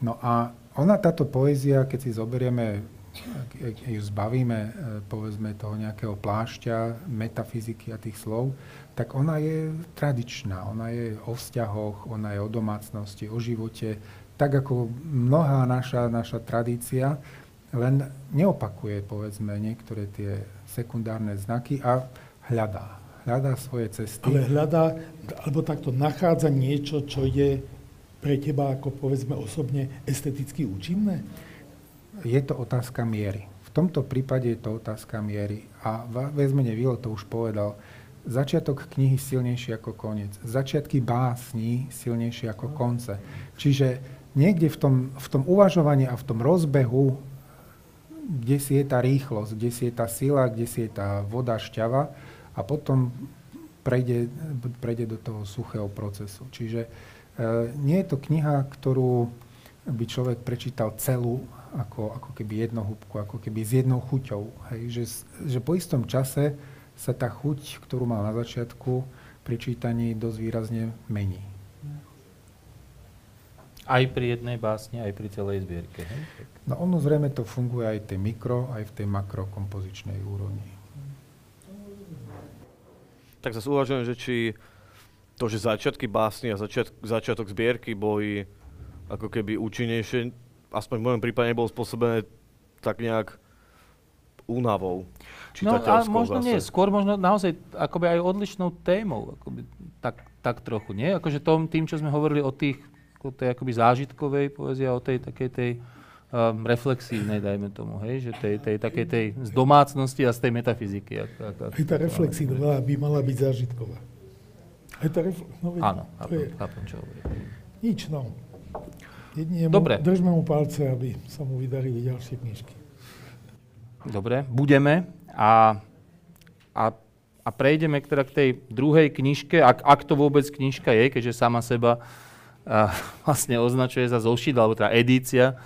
No a ona, táto poézia, keď si zoberieme, ju zbavíme, e, povedzme, toho nejakého plášťa, metafyziky a tých slov, tak ona je tradičná, ona je o vzťahoch, ona je o domácnosti, o živote, tak ako mnohá naša, naša tradícia, len neopakuje, povedzme, niektoré tie sekundárne znaky a hľadá. Hľadá svoje cesty. Ale hľadá, alebo takto nachádza niečo, čo je pre teba, ako povedzme osobne, esteticky účinné? Je to otázka miery. V tomto prípade je to otázka miery. A vezmene Vilo to už povedal, začiatok knihy silnejší ako koniec. Začiatky básní silnejšie ako konce. Čiže niekde v tom, v tom uvažovaní a v tom rozbehu, kde si je tá rýchlosť, kde si je tá sila, kde si je tá voda šťava a potom prejde, prejde do toho suchého procesu. Čiže e, nie je to kniha, ktorú by človek prečítal celú ako, ako keby jednohúbku, ako keby s jednou chuťou. Hej? Že, že po istom čase sa tá chuť, ktorú mal na začiatku pri čítaní, dosť výrazne mení. Aj pri jednej básni, aj pri celej zbierke. Hej? No ono zrejme to funguje aj v tej mikro, aj v tej makrokompozičnej úrovni. Tak sa uvažujem, že či to, že začiatky básny a začiat, začiatok zbierky boli ako keby účinnejšie, aspoň v mojom prípade nebolo spôsobené tak nejak únavou No a možno zase. nie, skôr možno naozaj akoby aj odlišnou témou, akoby tak, tak trochu, nie? Akože tom, tým, čo sme hovorili o tých o tej akoby zážitkovej poezie a o tej takej tej um, reflexívnej, dajme tomu, hej, že tej, tej takej tej z domácnosti a z tej metafyziky. Ak, ak, ak, tá reflexívna by mala byť zážitková. Aj tá refl- no, Áno, chápem, chápem, čo hovorí. Nič, no. Jedine Dobre. Mu, držme mu palce, aby sa mu vydarili ďalšie knižky. Dobre, budeme a, a, a prejdeme k, teda k tej druhej knižke, ak, ak to vôbec knižka je, keďže sama seba [laughs] vlastne označuje za zošit, alebo teda edícia.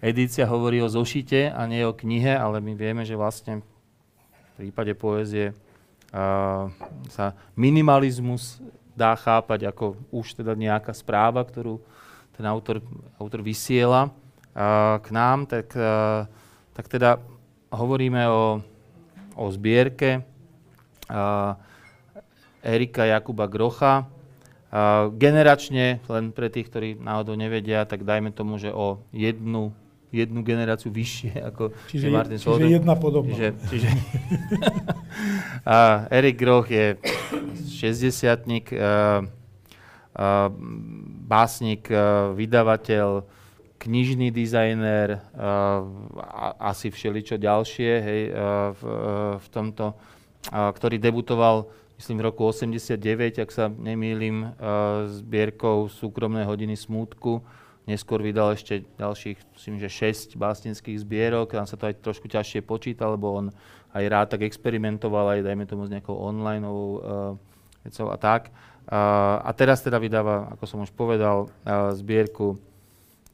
Edícia hovorí o zošite a nie o knihe, ale my vieme, že vlastne v prípade poézie sa minimalizmus dá chápať ako už teda nejaká správa, ktorú ten autor, autor vysiela k nám, tak, tak teda hovoríme o, o zbierke Erika Jakuba Grocha, generačne, len pre tých, ktorí náhodou nevedia, tak dajme tomu, že o jednu, jednu generáciu vyššie ako čiže, Martin je, Čiže jedna podobná. Čiže, čiže [laughs] uh, Erik Groch je 60 uh, uh, básnik, uh, vydavateľ, knižný dizajner, uh, asi všeličo ďalšie hej, uh, v, v tomto, ktorý debutoval myslím v roku 89, ak sa nemýlim, zbierkou súkromné hodiny smútku. Neskôr vydal ešte ďalších, myslím, že 6 básnických zbierok. Tam sa to aj trošku ťažšie počíta, lebo on aj rád tak experimentoval, aj dajme tomu s nejakou online uh, vecou a tak. Uh, a teraz teda vydáva, ako som už povedal, uh, zbierku,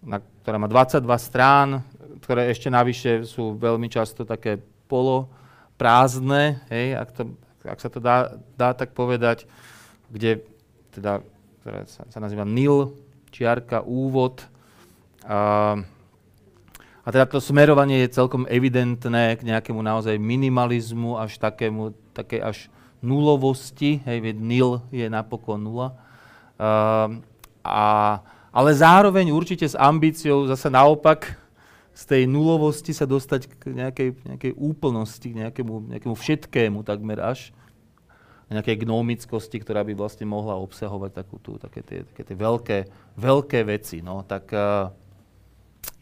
na, ktorá má 22 strán, ktoré ešte navyše sú veľmi často také polo prázdne, hej, ak to ak sa to dá, dá tak povedať, kde teda, ktoré sa, sa nazýva NIL, čiarka, úvod. A, a teda to smerovanie je celkom evidentné k nejakému naozaj minimalizmu, až takému, také až nulovosti, hej, veď nil je napokon nula. Uh, a, ale zároveň určite s ambíciou zase naopak z tej nulovosti sa dostať k nejakej, nejakej úplnosti, k nejakému, nejakému všetkému takmer až, nejakej gnómickosti, ktorá by vlastne mohla obsahovať takú tú, také tie, také tie veľké, veľké veci. No, tak uh,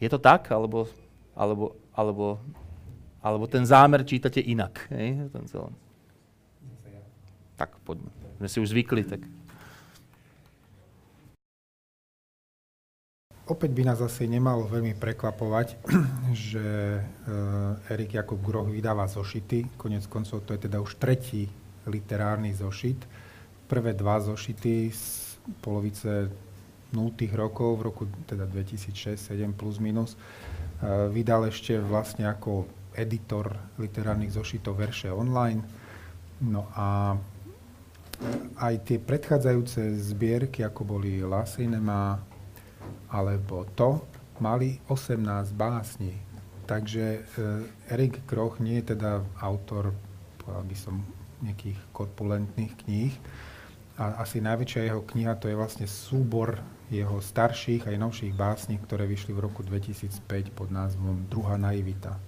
je to tak, alebo, alebo, alebo, Alebo ten zámer čítate inak. Hej? Ten celý. Tak poďme. Sme si už zvykli, tak Opäť by nás asi nemalo veľmi prekvapovať, [clears throat] že uh, Erik Jakub Groch vydáva zošity. Konec koncov to je teda už tretí literárny zošit. Prvé dva zošity z polovice 0. rokov, v roku teda 2006-2007 plus minus, uh, vydal ešte vlastne ako editor literárnych zošitov verše online. No a aj tie predchádzajúce zbierky, ako boli La alebo to, mali 18 básní. Takže e, Erik Kroch nie je teda autor, povedal by som, nejakých korpulentných kníh. A asi najväčšia jeho kniha to je vlastne súbor jeho starších aj novších básní, ktoré vyšli v roku 2005 pod názvom Druhá naivita.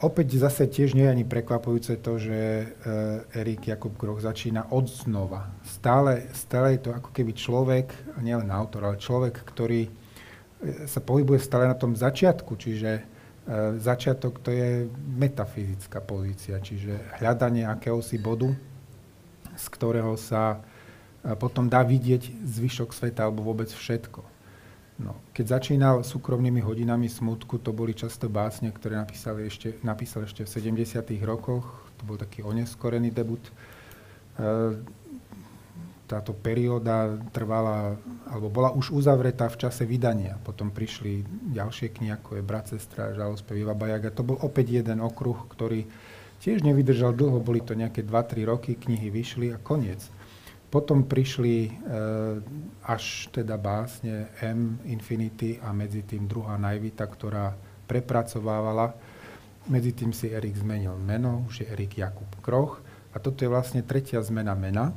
Opäť zase tiež nie je ani prekvapujúce to, že uh, Erik Jakub Groch začína od znova. Stále, stále je to ako keby človek, nielen autor, ale človek, ktorý uh, sa pohybuje stále na tom začiatku, čiže uh, začiatok to je metafyzická pozícia, čiže hľadanie akéhosi bodu, z ktorého sa potom dá vidieť zvyšok sveta alebo vôbec všetko. No, keď začínal súkromnými hodinami smutku, to boli často básne, ktoré napísali ešte, napísal ešte v 70. rokoch. To bol taký oneskorený debut. E, táto perióda trvala, alebo bola už uzavretá v čase vydania. Potom prišli ďalšie knihy, ako je Brat, sestra, Žalospev, Iva Bajaga. To bol opäť jeden okruh, ktorý tiež nevydržal dlho, boli to nejaké 2-3 roky, knihy vyšli a koniec. Potom prišli e, až teda básne M, Infinity a medzi tým druhá Naivita, ktorá prepracovávala. Medzi tým si Erik zmenil meno, už je Erik Jakub Kroch. A toto je vlastne tretia zmena mena. E,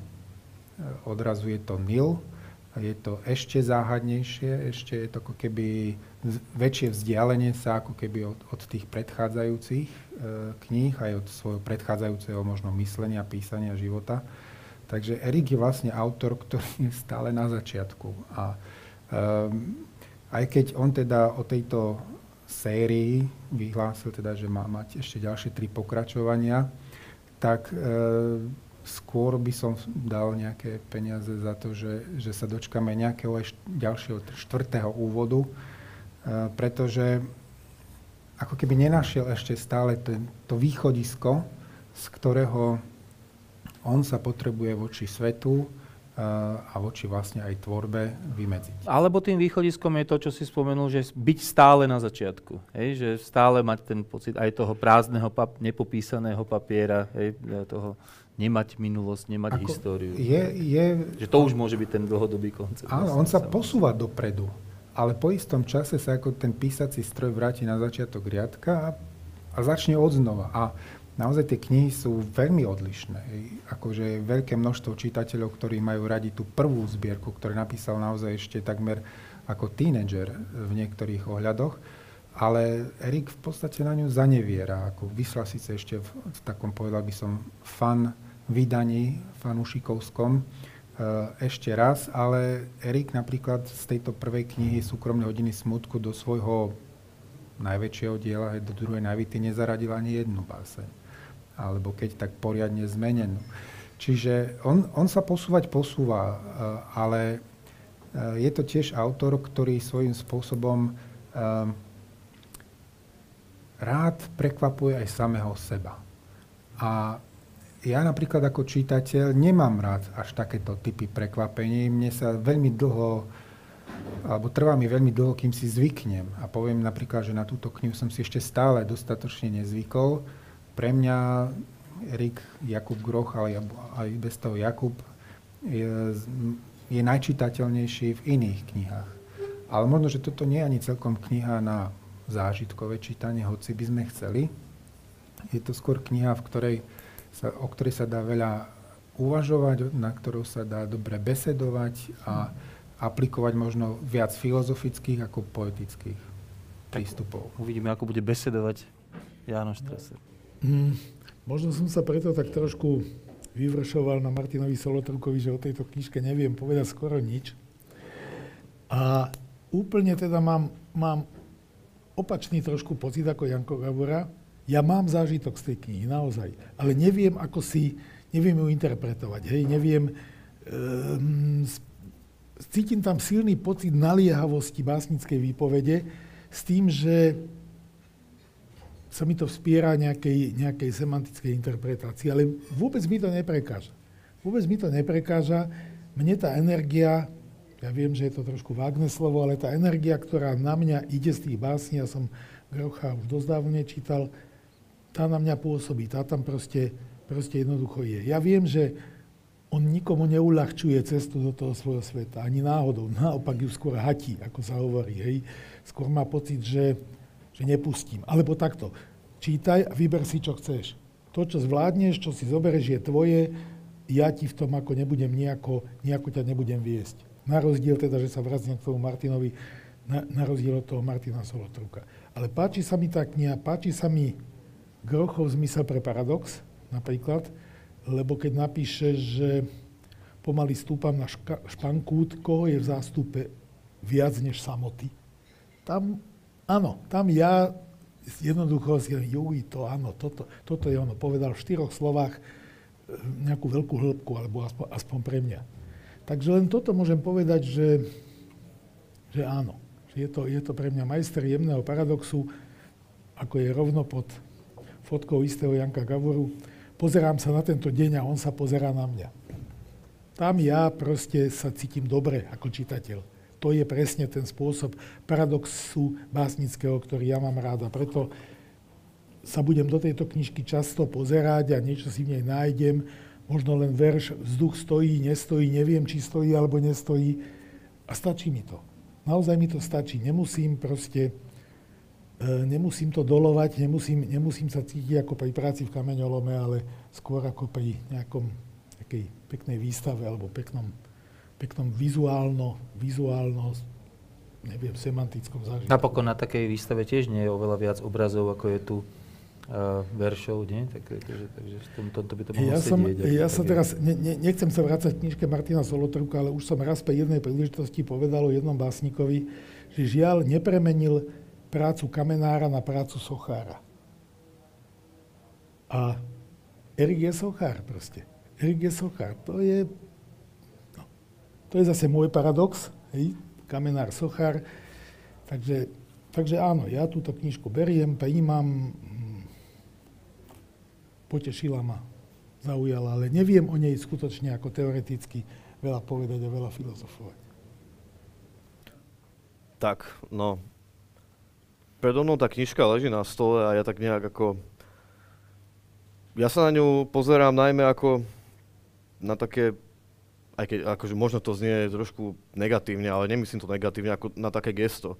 odrazu je to Nil, je to ešte záhadnejšie, ešte je to ako keby väčšie vzdialenie sa ako keby od, od tých predchádzajúcich e, kníh, aj od svojho predchádzajúceho možno myslenia, písania života. Takže Erik je vlastne autor, ktorý je stále na začiatku. A um, aj keď on teda o tejto sérii vyhlásil teda, že má mať ešte ďalšie tri pokračovania, tak e, skôr by som dal nejaké peniaze za to, že, že sa dočkame nejakého eš- ďalšieho štvrtého úvodu, e, pretože ako keby nenašiel ešte stále ten, to východisko, z ktorého on sa potrebuje voči svetu eh, a voči vlastne aj tvorbe vymedziť. Alebo tým východiskom je to, čo si spomenul, že byť stále na začiatku. Hej? Že stále mať ten pocit aj toho prázdneho, pap- nepopísaného papiera, hej? toho nemať minulosť, nemať Ako históriu. Je, je, že to už môže byť ten dlhodobý koncept. Áno, on sa posúva dopredu, ale po istom čase sa ako ten písací stroj vráti na začiatok riadka a, a začne od znova. A naozaj tie knihy sú veľmi odlišné. Akože je veľké množstvo čitateľov, ktorí majú radi tú prvú zbierku, ktorú napísal naozaj ešte takmer ako tínedžer v niektorých ohľadoch, ale Erik v podstate na ňu zaneviera. Ako vyslal síce ešte v, v takom, povedal by som, fan vydaní, fanušikovskom, e, ešte raz, ale Erik napríklad z tejto prvej knihy Súkromné hodiny smutku do svojho najväčšieho diela, do druhej najvity nezaradil ani jednu báseň alebo keď tak poriadne zmenenú. Čiže on, on sa posúvať posúva, eh, ale eh, je to tiež autor, ktorý svojím spôsobom um, rád prekvapuje aj samého seba. A ja napríklad ako čítateľ nemám rád až takéto typy prekvapení. Mne sa veľmi dlho, alebo trvá mi veľmi dlho, kým si zvyknem. A poviem napríklad, že na túto knihu som si ešte stále dostatočne nezvykol, pre mňa Erik Jakub Groch, ale aj bez toho Jakub, je, je najčitateľnejší v iných knihách. Ale možno, že toto nie je ani celkom kniha na zážitkové čítanie, hoci by sme chceli. Je to skôr kniha, v ktorej sa, o ktorej sa dá veľa uvažovať, na ktorou sa dá dobre besedovať a aplikovať možno viac filozofických ako poetických prístupov. Uvidíme, ako bude besedovať Jánoš Treser. Mm, možno som sa preto tak trošku vyvršoval na Martinovi Solotrukovi, že o tejto knižke neviem povedať skoro nič. A úplne teda mám, mám opačný trošku pocit ako Janko Gabora. Ja mám zážitok z tej knihy, naozaj, ale neviem, ako si, neviem ju interpretovať, hej, neviem, um, cítim tam silný pocit naliehavosti básnickej výpovede s tým, že sa mi to vspiera nejakej, nejakej semantickej interpretácii, ale vôbec mi to neprekáža. Vôbec mi to neprekáža. Mne tá energia, ja viem, že je to trošku vágne slovo, ale tá energia, ktorá na mňa ide z tých básní, ja som Grocha už dosť dávno nečítal, tá na mňa pôsobí, tá tam proste, proste jednoducho je. Ja viem, že on nikomu neulahčuje cestu do toho svojho sveta, ani náhodou. Naopak ju skôr hatí, ako sa hovorí. Hej. Skôr má pocit, že že nepustím. Alebo takto, čítaj a vyber si, čo chceš. To, čo zvládneš, čo si zoberieš, je tvoje, ja ti v tom ako nebudem nejako, nejako ťa nebudem viesť. Na rozdiel teda, že sa vracím k tomu Martinovi, na, na rozdiel od toho Martina Solotruka. Ale páči sa mi tá kniha, páči sa mi Grochov zmysel pre paradox, napríklad, lebo keď napíše, že pomaly stúpam na ška, špankút, koho je v zástupe viac než samoty, tam Áno, tam ja jednoducho si juj, to áno, toto, toto je ono. Povedal v štyroch slovách e, nejakú veľkú hĺbku, alebo aspoň, aspoň pre mňa. Takže len toto môžem povedať, že, že áno. Že je, to, je to pre mňa majster jemného paradoxu, ako je rovno pod fotkou istého Janka Gavoru. Pozerám sa na tento deň a on sa pozerá na mňa. Tam ja proste sa cítim dobre ako čitateľ to je presne ten spôsob paradoxu básnického, ktorý ja mám rád. A preto sa budem do tejto knižky často pozerať a niečo si v nej nájdem. Možno len verš, vzduch stojí, nestojí, neviem, či stojí alebo nestojí. A stačí mi to. Naozaj mi to stačí. Nemusím proste, e, nemusím to dolovať, nemusím, nemusím sa cítiť ako pri práci v kameňolome, ale skôr ako pri nejakom takej peknej výstave alebo peknom peknom vizuálno, vizuálno neviem, semantickom zážitku. Napokon na takej výstave tiež nie je oveľa viac obrazov, ako je tu uh, veršov, nie? Tak, takže, takže v tom, tomto by to mohlo ja som, sedieť. Ja sa teraz, ne, ne, nechcem sa vrácať k knižke Martina Solotruka, ale už som raz pri jednej príležitosti povedal o jednom básnikovi, že žiaľ nepremenil prácu kamenára na prácu sochára. A Erik je sochár proste. Erik je sochár. To je to je zase môj paradox, hej, kamenár sochár. Takže, takže áno, ja túto knižku beriem, príjmam, mm, potešila ma, zaujala, ale neviem o nej skutočne ako teoreticky veľa povedať a veľa filozofovať. Tak, no. Predo mnou tá knižka leží na stole a ja tak nejak ako... Ja sa na ňu pozerám najmä ako na také aj keď akože možno to znie trošku negatívne, ale nemyslím to negatívne ako na také gesto.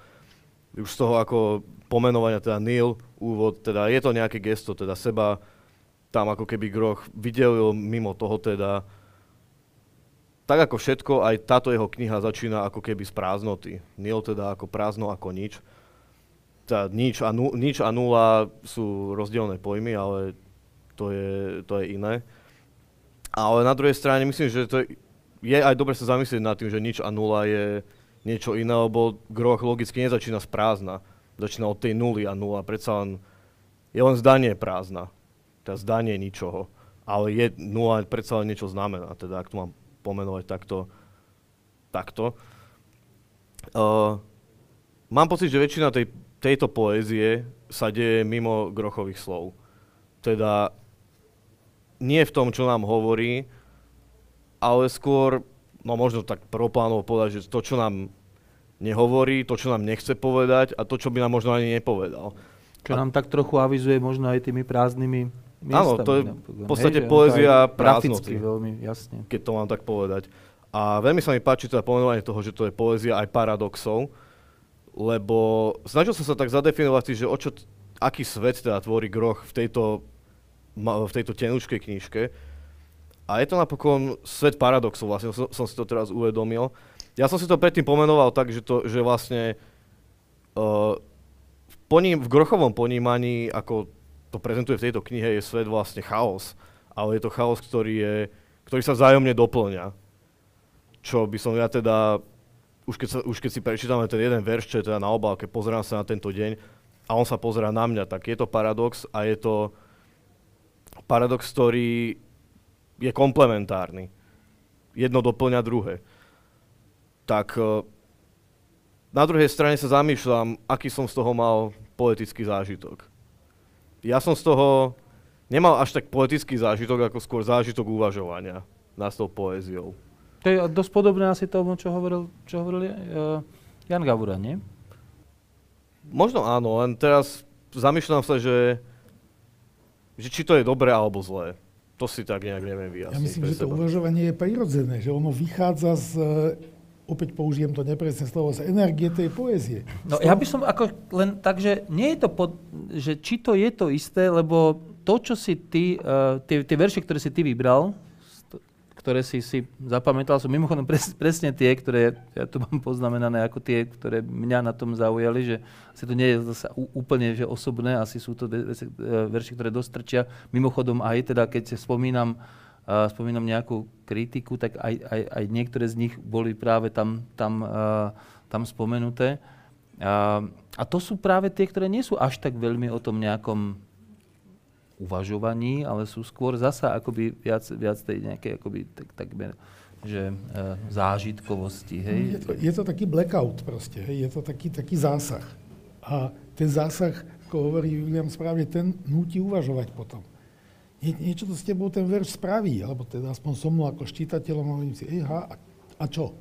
Už z toho ako pomenovania teda Neil, úvod, teda je to nejaké gesto, teda seba tam ako keby Groch videl mimo toho teda tak ako všetko, aj táto jeho kniha začína ako keby z prázdnoty. Neil teda ako prázdno, ako nič. Teda nič a, nu, nič a nula sú rozdielne pojmy, ale to je, to je iné. Ale na druhej strane myslím, že to je je aj dobre sa zamyslieť nad tým, že nič a nula je niečo iné, lebo groch logicky nezačína z prázdna. Začína od tej nuly a nula. Predsa len, je len zdanie prázdna. Teda zdanie ničoho. Ale je nula predsa len niečo znamená. Teda ak to mám pomenovať takto. takto. Uh, mám pocit, že väčšina tej, tejto poézie sa deje mimo grochových slov. Teda nie v tom, čo nám hovorí, ale skôr, no možno tak prvoplánovo povedať, že to, čo nám nehovorí, to, čo nám nechce povedať a to, čo by nám možno ani nepovedal. Čo a... nám tak trochu avizuje možno aj tými prázdnymi miestami. Áno, to je v podstate Hej, poézia prázdnoty. veľmi jasne. Keď to mám tak povedať. A veľmi sa mi páči teda pomenovanie toho, že to je poézia aj paradoxov, lebo snažil som sa tak zadefinovať si, že o čo, aký svet teda tvorí Groch v tejto, v tejto tenučkej knižke a je to napokon svet paradoxov, vlastne som, som si to teraz uvedomil. Ja som si to predtým pomenoval tak, že, to, že vlastne uh, v, poním, v grochovom ponímaní, ako to prezentuje v tejto knihe, je svet vlastne chaos. Ale je to chaos, ktorý, je, ktorý sa vzájomne doplňa. Čo by som ja teda, už keď, sa, už keď si prečítame ten jeden verš, čo je teda na obálke, pozerám sa na tento deň a on sa pozera na mňa, tak je to paradox a je to paradox, ktorý je komplementárny. Jedno doplňa druhé. Tak e, na druhej strane sa zamýšľam, aký som z toho mal poetický zážitok. Ja som z toho nemal až tak poetický zážitok, ako skôr zážitok uvažovania nad tou poéziou. To je dosť podobné asi tomu, čo hovoril, čo hovoril uh, Jan Gavura, nie? Možno áno, len teraz zamýšľam sa, že, že či to je dobré alebo zlé. To si tak nejak neviem vyjasniť. Ja myslím, že to uvažovanie je prirodzené, že ono vychádza z, opäť použijem to nepresné slovo, z energie tej poézie. No ja by som ako len tak, že nie je to, pod, že či to je to isté, lebo to, čo si ty, uh, tie, tie verše, ktoré si ty vybral, ktoré si si zapamätal, sú mimochodom pres, presne tie, ktoré ja tu mám poznamenané ako tie, ktoré mňa na tom zaujali, že asi to nie je zase úplne že osobné, asi sú to e, verši, ktoré dostrčia. Mimochodom aj teda, keď si spomínam, uh, spomínam nejakú kritiku, tak aj, aj, aj niektoré z nich boli práve tam, tam, uh, tam spomenuté. Uh, a to sú práve tie, ktoré nie sú až tak veľmi o tom nejakom uvažovaní, ale sú skôr zasa akoby viac, viac tej nejakej akoby tak, tak že e, zážitkovosti. Hej? Je, to, je to taký blackout proste, hej? je to taký, taký zásah. A ten zásah, ako hovorí William správne, ten nutí uvažovať potom. Nie, niečo to s tebou ten verš spraví, alebo teda aspoň so mnou ako ščítateľom hovorím si, ha, a, a čo?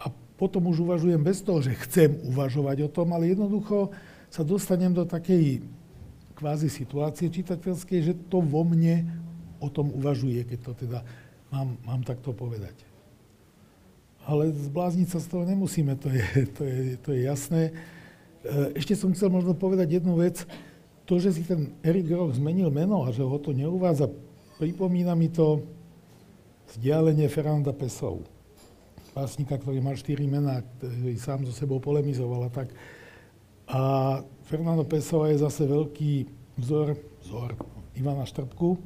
A potom už uvažujem bez toho, že chcem uvažovať o tom, ale jednoducho sa dostanem do takej kvázi situácie čitateľskej, že to vo mne o tom uvažuje, keď to teda mám, mám takto povedať. Ale zblázniť sa z toho nemusíme, to je, to je, to je jasné. E, ešte som chcel možno povedať jednu vec. To, že si ten Erik Roch zmenil meno a že ho to neuvádza, pripomína mi to vzdialenie Ferranda Pesov. Básnika, ktorý mal štyri mená, ktorý sám so sebou polemizoval a tak. A Fernando Pesova je zase veľký vzor, vzor Ivana Štrbku.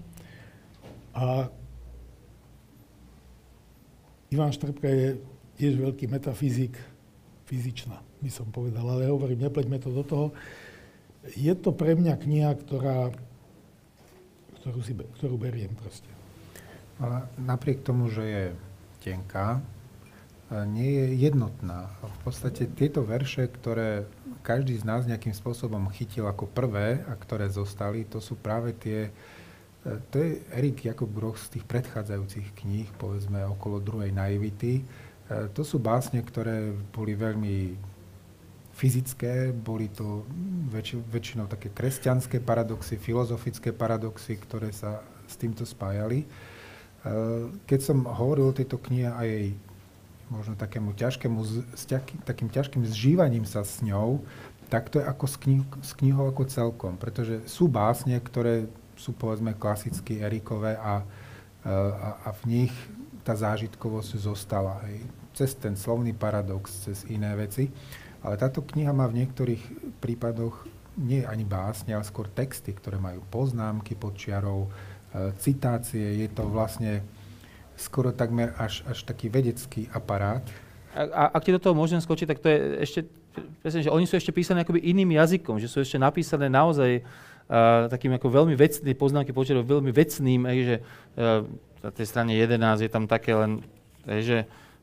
A Ivan Štrbka je tiež veľký metafyzik, fyzičná, by som povedal, ale hovorím, nepleťme to do toho. Je to pre mňa kniha, ktorá, ktorú, si, ktorú beriem proste. Ale napriek tomu, že je tenká, nie je jednotná. V podstate tieto verše, ktoré každý z nás nejakým spôsobom chytil ako prvé a ktoré zostali, to sú práve tie, e, to je Erik Jakob Groch z tých predchádzajúcich kníh, povedzme okolo druhej naivity. E, to sú básne, ktoré boli veľmi fyzické, boli to väč- väčšinou také kresťanské paradoxy, filozofické paradoxy, ktoré sa s týmto spájali. E, keď som hovoril o tejto knihe a jej možno takému ťažkému, s takým ťažkým zžívaním sa s ňou, tak to je ako s, knih, s knihou ako celkom, pretože sú básne, ktoré sú povedzme klasicky Erikové a, a, a v nich tá zážitkovosť zostala. Hej. Cez ten slovný paradox, cez iné veci. Ale táto kniha má v niektorých prípadoch nie ani básne, ale skôr texty, ktoré majú poznámky pod čiarou, e, citácie. Je to vlastne skoro takmer až, až taký vedecký aparát. A, a ak ti do toho môžem skočiť, tak to je ešte, presne, že oni sú ešte písané akoby iným jazykom, že sú ešte napísané naozaj uh, takým ako veľmi vecným, poznámky počerov veľmi vecným, aj, že uh, na tej strane 11 je tam také len, aj, že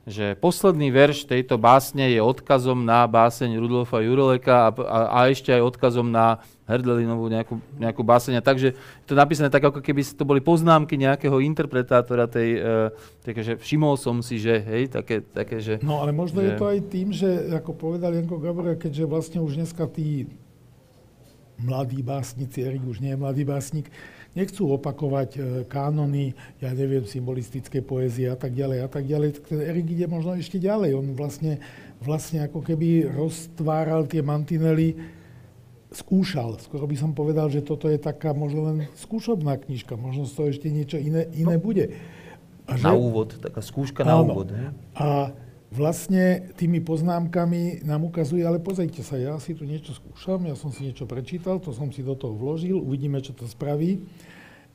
že posledný verš tejto básne je odkazom na báseň Rudolfa Juroleka a, a, a ešte aj odkazom na Herdelinovú nejakú, nejakú báseň. Takže je to napísané tak, ako keby to boli poznámky nejakého interpretátora tej, uh, také, že všimol som si, že hej, také, také že... No ale možno že... je to aj tým, že ako povedal Janko Gabor, keďže vlastne už dneska tí mladí básnici, Erik už nie je mladý básnik, nechcú opakovať e, kánony, ja neviem, symbolistické poézie a tak ďalej a tak ďalej. Erik ide možno ešte ďalej. On vlastne, vlastne ako keby roztváral tie mantinely, skúšal. Skoro by som povedal, že toto je taká možno len skúšobná knižka. Možno z toho ešte niečo iné, iné no, bude. A že, na úvod, taká skúška na áno, úvod. He? A vlastne tými poznámkami nám ukazuje, ale pozrite sa, ja si tu niečo skúšam, ja som si niečo prečítal, to som si do toho vložil, uvidíme, čo to spraví.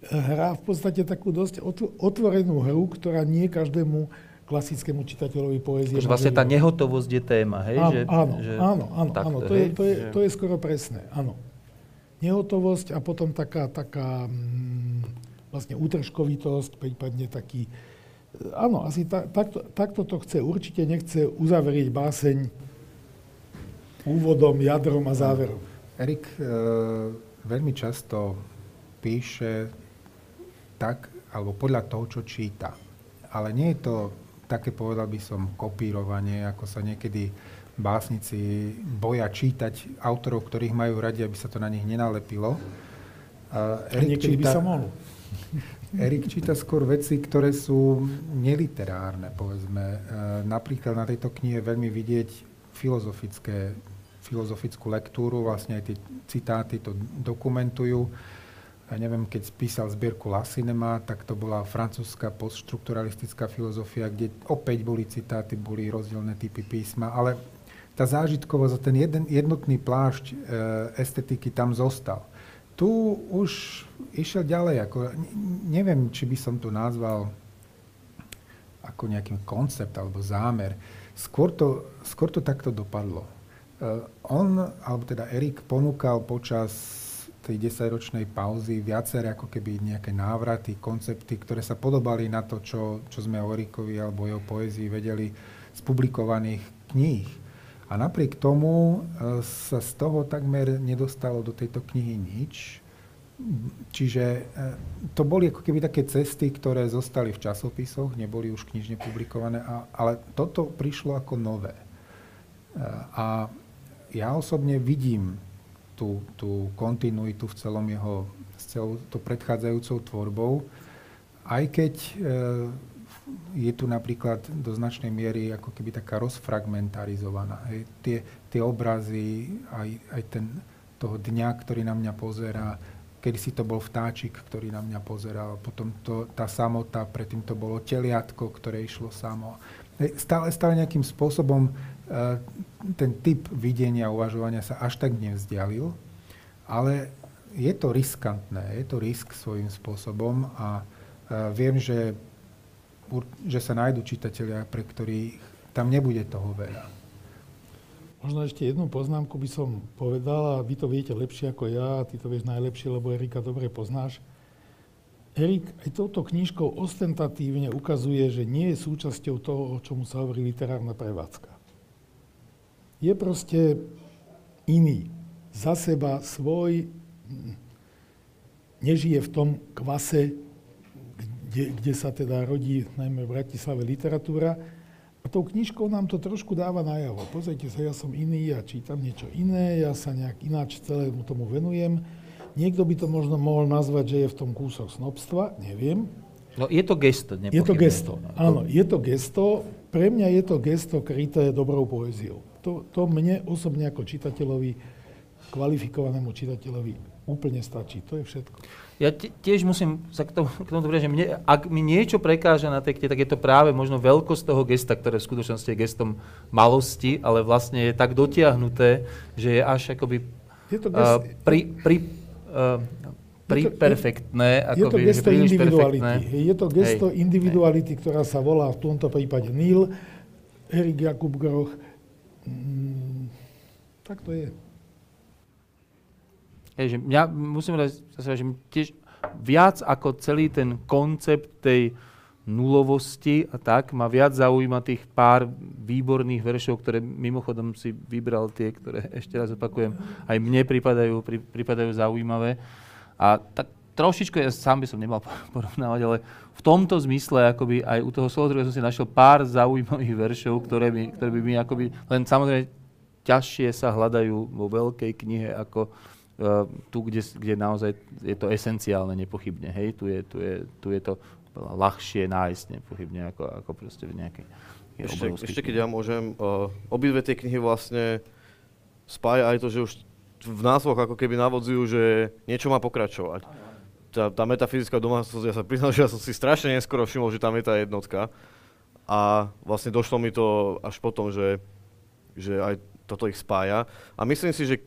Hrá v podstate takú dosť otvorenú hru, ktorá nie každému, klasickému čitateľovi poézie. Takže vlastne tá nehotovosť je téma, hej? Áno, že, áno, že, áno, áno, takto, áno to, je, hej? to, je, to je skoro presné, áno. Nehotovosť a potom taká, taká mm, vlastne útržkovitosť, prípadne taký... Áno, asi ta, takto, takto to chce. Určite nechce uzavrieť báseň úvodom, jadrom a záverom. Erik e, veľmi často píše tak, alebo podľa toho, čo číta. Ale nie je to také, povedal by som, kopírovanie, ako sa niekedy básnici boja čítať autorov, ktorých majú radi, aby sa to na nich nenalepilo. Uh, Erik niekedy číta, by sa mohol. [laughs] Erik číta skôr veci, ktoré sú neliterárne, povedzme. Uh, napríklad na tejto knihe veľmi vidieť filozofické, filozofickú lektúru, vlastne aj tie citáty to dokumentujú ja neviem, keď písal zbierku La Cinema, tak to bola francúzska postštrukturalistická filozofia, kde opäť boli citáty, boli rozdielne typy písma, ale tá zážitkovosť, ten jeden, jednotný plášť e, estetiky tam zostal. Tu už išiel ďalej, ako, neviem, či by som to nazval ako nejaký koncept alebo zámer. Skôr to, skôr to takto dopadlo. Uh, on, alebo teda Erik, ponúkal počas tej 10-ročnej pauzy viaceré ako keby nejaké návraty, koncepty, ktoré sa podobali na to, čo, čo sme o Erikovi alebo jeho poézii vedeli z publikovaných kníh. A napriek tomu e, sa z toho takmer nedostalo do tejto knihy nič. Čiže e, to boli ako keby také cesty, ktoré zostali v časopisoch, neboli už knižne publikované, ale toto prišlo ako nové. E, a ja osobne vidím tú, tú kontinuitu v celom jeho, s celou to predchádzajúcou tvorbou, aj keď e, je tu napríklad do značnej miery ako keby taká rozfragmentarizovaná. Hej. Tie, tie obrazy, aj, aj ten, toho dňa, ktorý na mňa pozerá, kedy si to bol vtáčik, ktorý na mňa pozeral, potom to, tá samota, predtým to bolo teliatko, ktoré išlo samo. Stále, stále nejakým spôsobom uh, ten typ videnia uvažovania sa až tak nevzdialil, ale je to riskantné, je to risk svojím spôsobom a uh, viem, že, že sa nájdú čitatelia, pre ktorých tam nebude toho veľa. Možno ešte jednu poznámku by som povedal, a vy to viete lepšie ako ja, ty to vieš najlepšie, lebo Erika dobre poznáš. Erik aj touto knižkou ostentatívne ukazuje, že nie je súčasťou toho, o čomu sa hovorí literárna prevádzka. Je proste iný. Za seba svoj, nežije v tom kvase, kde, kde sa teda rodí najmä v Bratislave literatúra. A tou knižkou nám to trošku dáva najavo. Pozrite sa, ja som iný, ja čítam niečo iné, ja sa nejak ináč celému tomu venujem Niekto by to možno mohol nazvať, že je v tom kúsok snobstva, neviem. No je to gesto, nepochybne. Je to gesto, áno, je to gesto. Pre mňa je to gesto kryté dobrou poéziou. To, to mne osobne ako čitateľovi, kvalifikovanému čitateľovi úplne stačí. To je všetko. Ja tiež musím sa k tomu, [laughs] k tomu povedať, že mne, ak mi niečo prekáža na tekte, tak je to práve možno veľkosť toho gesta, ktoré v skutočnosti je gestom malosti, ale vlastne je tak dotiahnuté, že je až akoby je to gest... uh, pri, pri, uh, pri, perfektné. Ako je to gesto individuality. Je to gesto hej, individuality, hej. ktorá sa volá v tomto prípade Neil, Erik Jakub Groch. Mm, tak to je. Hej, že mňa, musím povedať, že tiež viac ako celý ten koncept tej nulovosti a tak, ma viac zaujíma tých pár výborných veršov, ktoré mimochodom si vybral tie, ktoré [laughs] ešte raz opakujem, aj mne pripadajú, pri, pripadajú zaujímavé. A tak trošičku, ja sám by som nemal [laughs] porovnávať, ale v tomto zmysle akoby aj u toho Solodruja som si našiel pár zaujímavých veršov, ktoré, mi, ktoré by mi akoby, len samozrejme ťažšie sa hľadajú vo veľkej knihe ako tu, kde, kde naozaj je to esenciálne nepochybne. Hej, tu je, tu je, tu je to ľahšie nájsť nepochybne ako, ako proste v nejakej ešte, ešte keď ja môžem, uh, obidve tie knihy vlastne spája aj to, že už v názvoch ako keby navodzujú, že niečo má pokračovať. Tá, tá metafyzická domácnosť, ja sa priznám, [laughs] že ja som si strašne neskoro všimol, že tam je tá jednotka. A vlastne došlo mi to až potom, že, že aj toto ich spája. A myslím si, že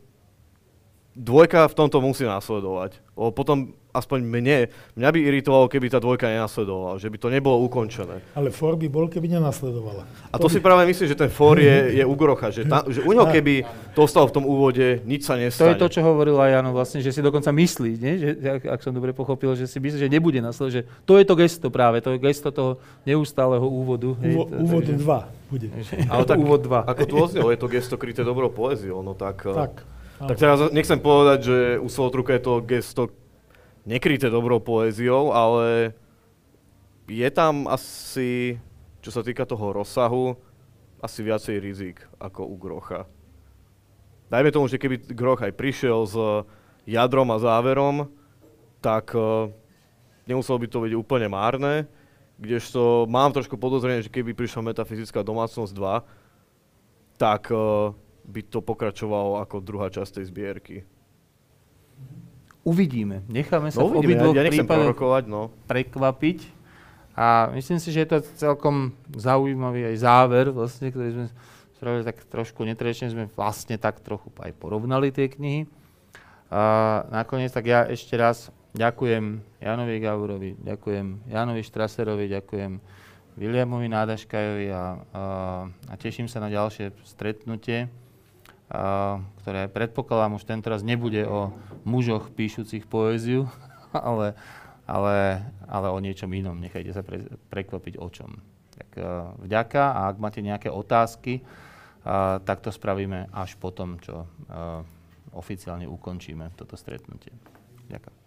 dvojka v tomto musí nasledovať. O, potom aspoň mne, mňa by iritovalo, keby tá dvojka nenasledovala, že by to nebolo ukončené. Ale for by bol, keby nenasledovala. A to, to si by... práve myslím, že ten for je, je u Grocha, že, ta, že u neho [laughs] keby to ostalo v tom úvode, nič sa nestane. To je to, čo hovoril aj Jano vlastne, že si dokonca myslí, nie? Že, ak, ak som dobre pochopil, že si myslí, že nebude nasledovať, že to je to gesto práve, to je gesto toho neustáleho úvodu. Hej, Uvo, to, úvod 2 bude. [laughs] Ale tak, úvod 2. Ako tu oznelo, je to gesto kryté dobrou poéziou, no tak... Tak. Tak teraz nechcem povedať, že u Solotruka je to gesto nekryté dobrou poéziou, ale je tam asi, čo sa týka toho rozsahu, asi viacej rizik ako u Grocha. Dajme tomu, že keby Groch aj prišiel s jadrom a záverom, tak uh, nemuselo by to byť úplne márne, kdežto mám trošku podozrenie, že keby prišla metafyzická domácnosť 2, tak uh, by to pokračovalo ako druhá časť tej zbierky. Uvidíme. Necháme sa no, v obidvoch ja, ja prípadoch no. prekvapiť. A myslím si, že je to celkom zaujímavý aj záver, vlastne, ktorý sme spravili tak trošku netrečne, sme vlastne tak trochu aj porovnali tie knihy. A nakoniec tak ja ešte raz ďakujem Janovi Gaurovi, ďakujem Janovi Štraserovi, ďakujem Williamovi Nádaškajovi a, a, a teším sa na ďalšie stretnutie ktoré predpokladám už tento raz nebude o mužoch píšucich poéziu, [laughs] ale, ale, ale o niečom inom. Nechajte sa pre, prekvapiť o čom. Tak vďaka a ak máte nejaké otázky, tak to spravíme až potom, čo oficiálne ukončíme toto stretnutie. Ďakujem.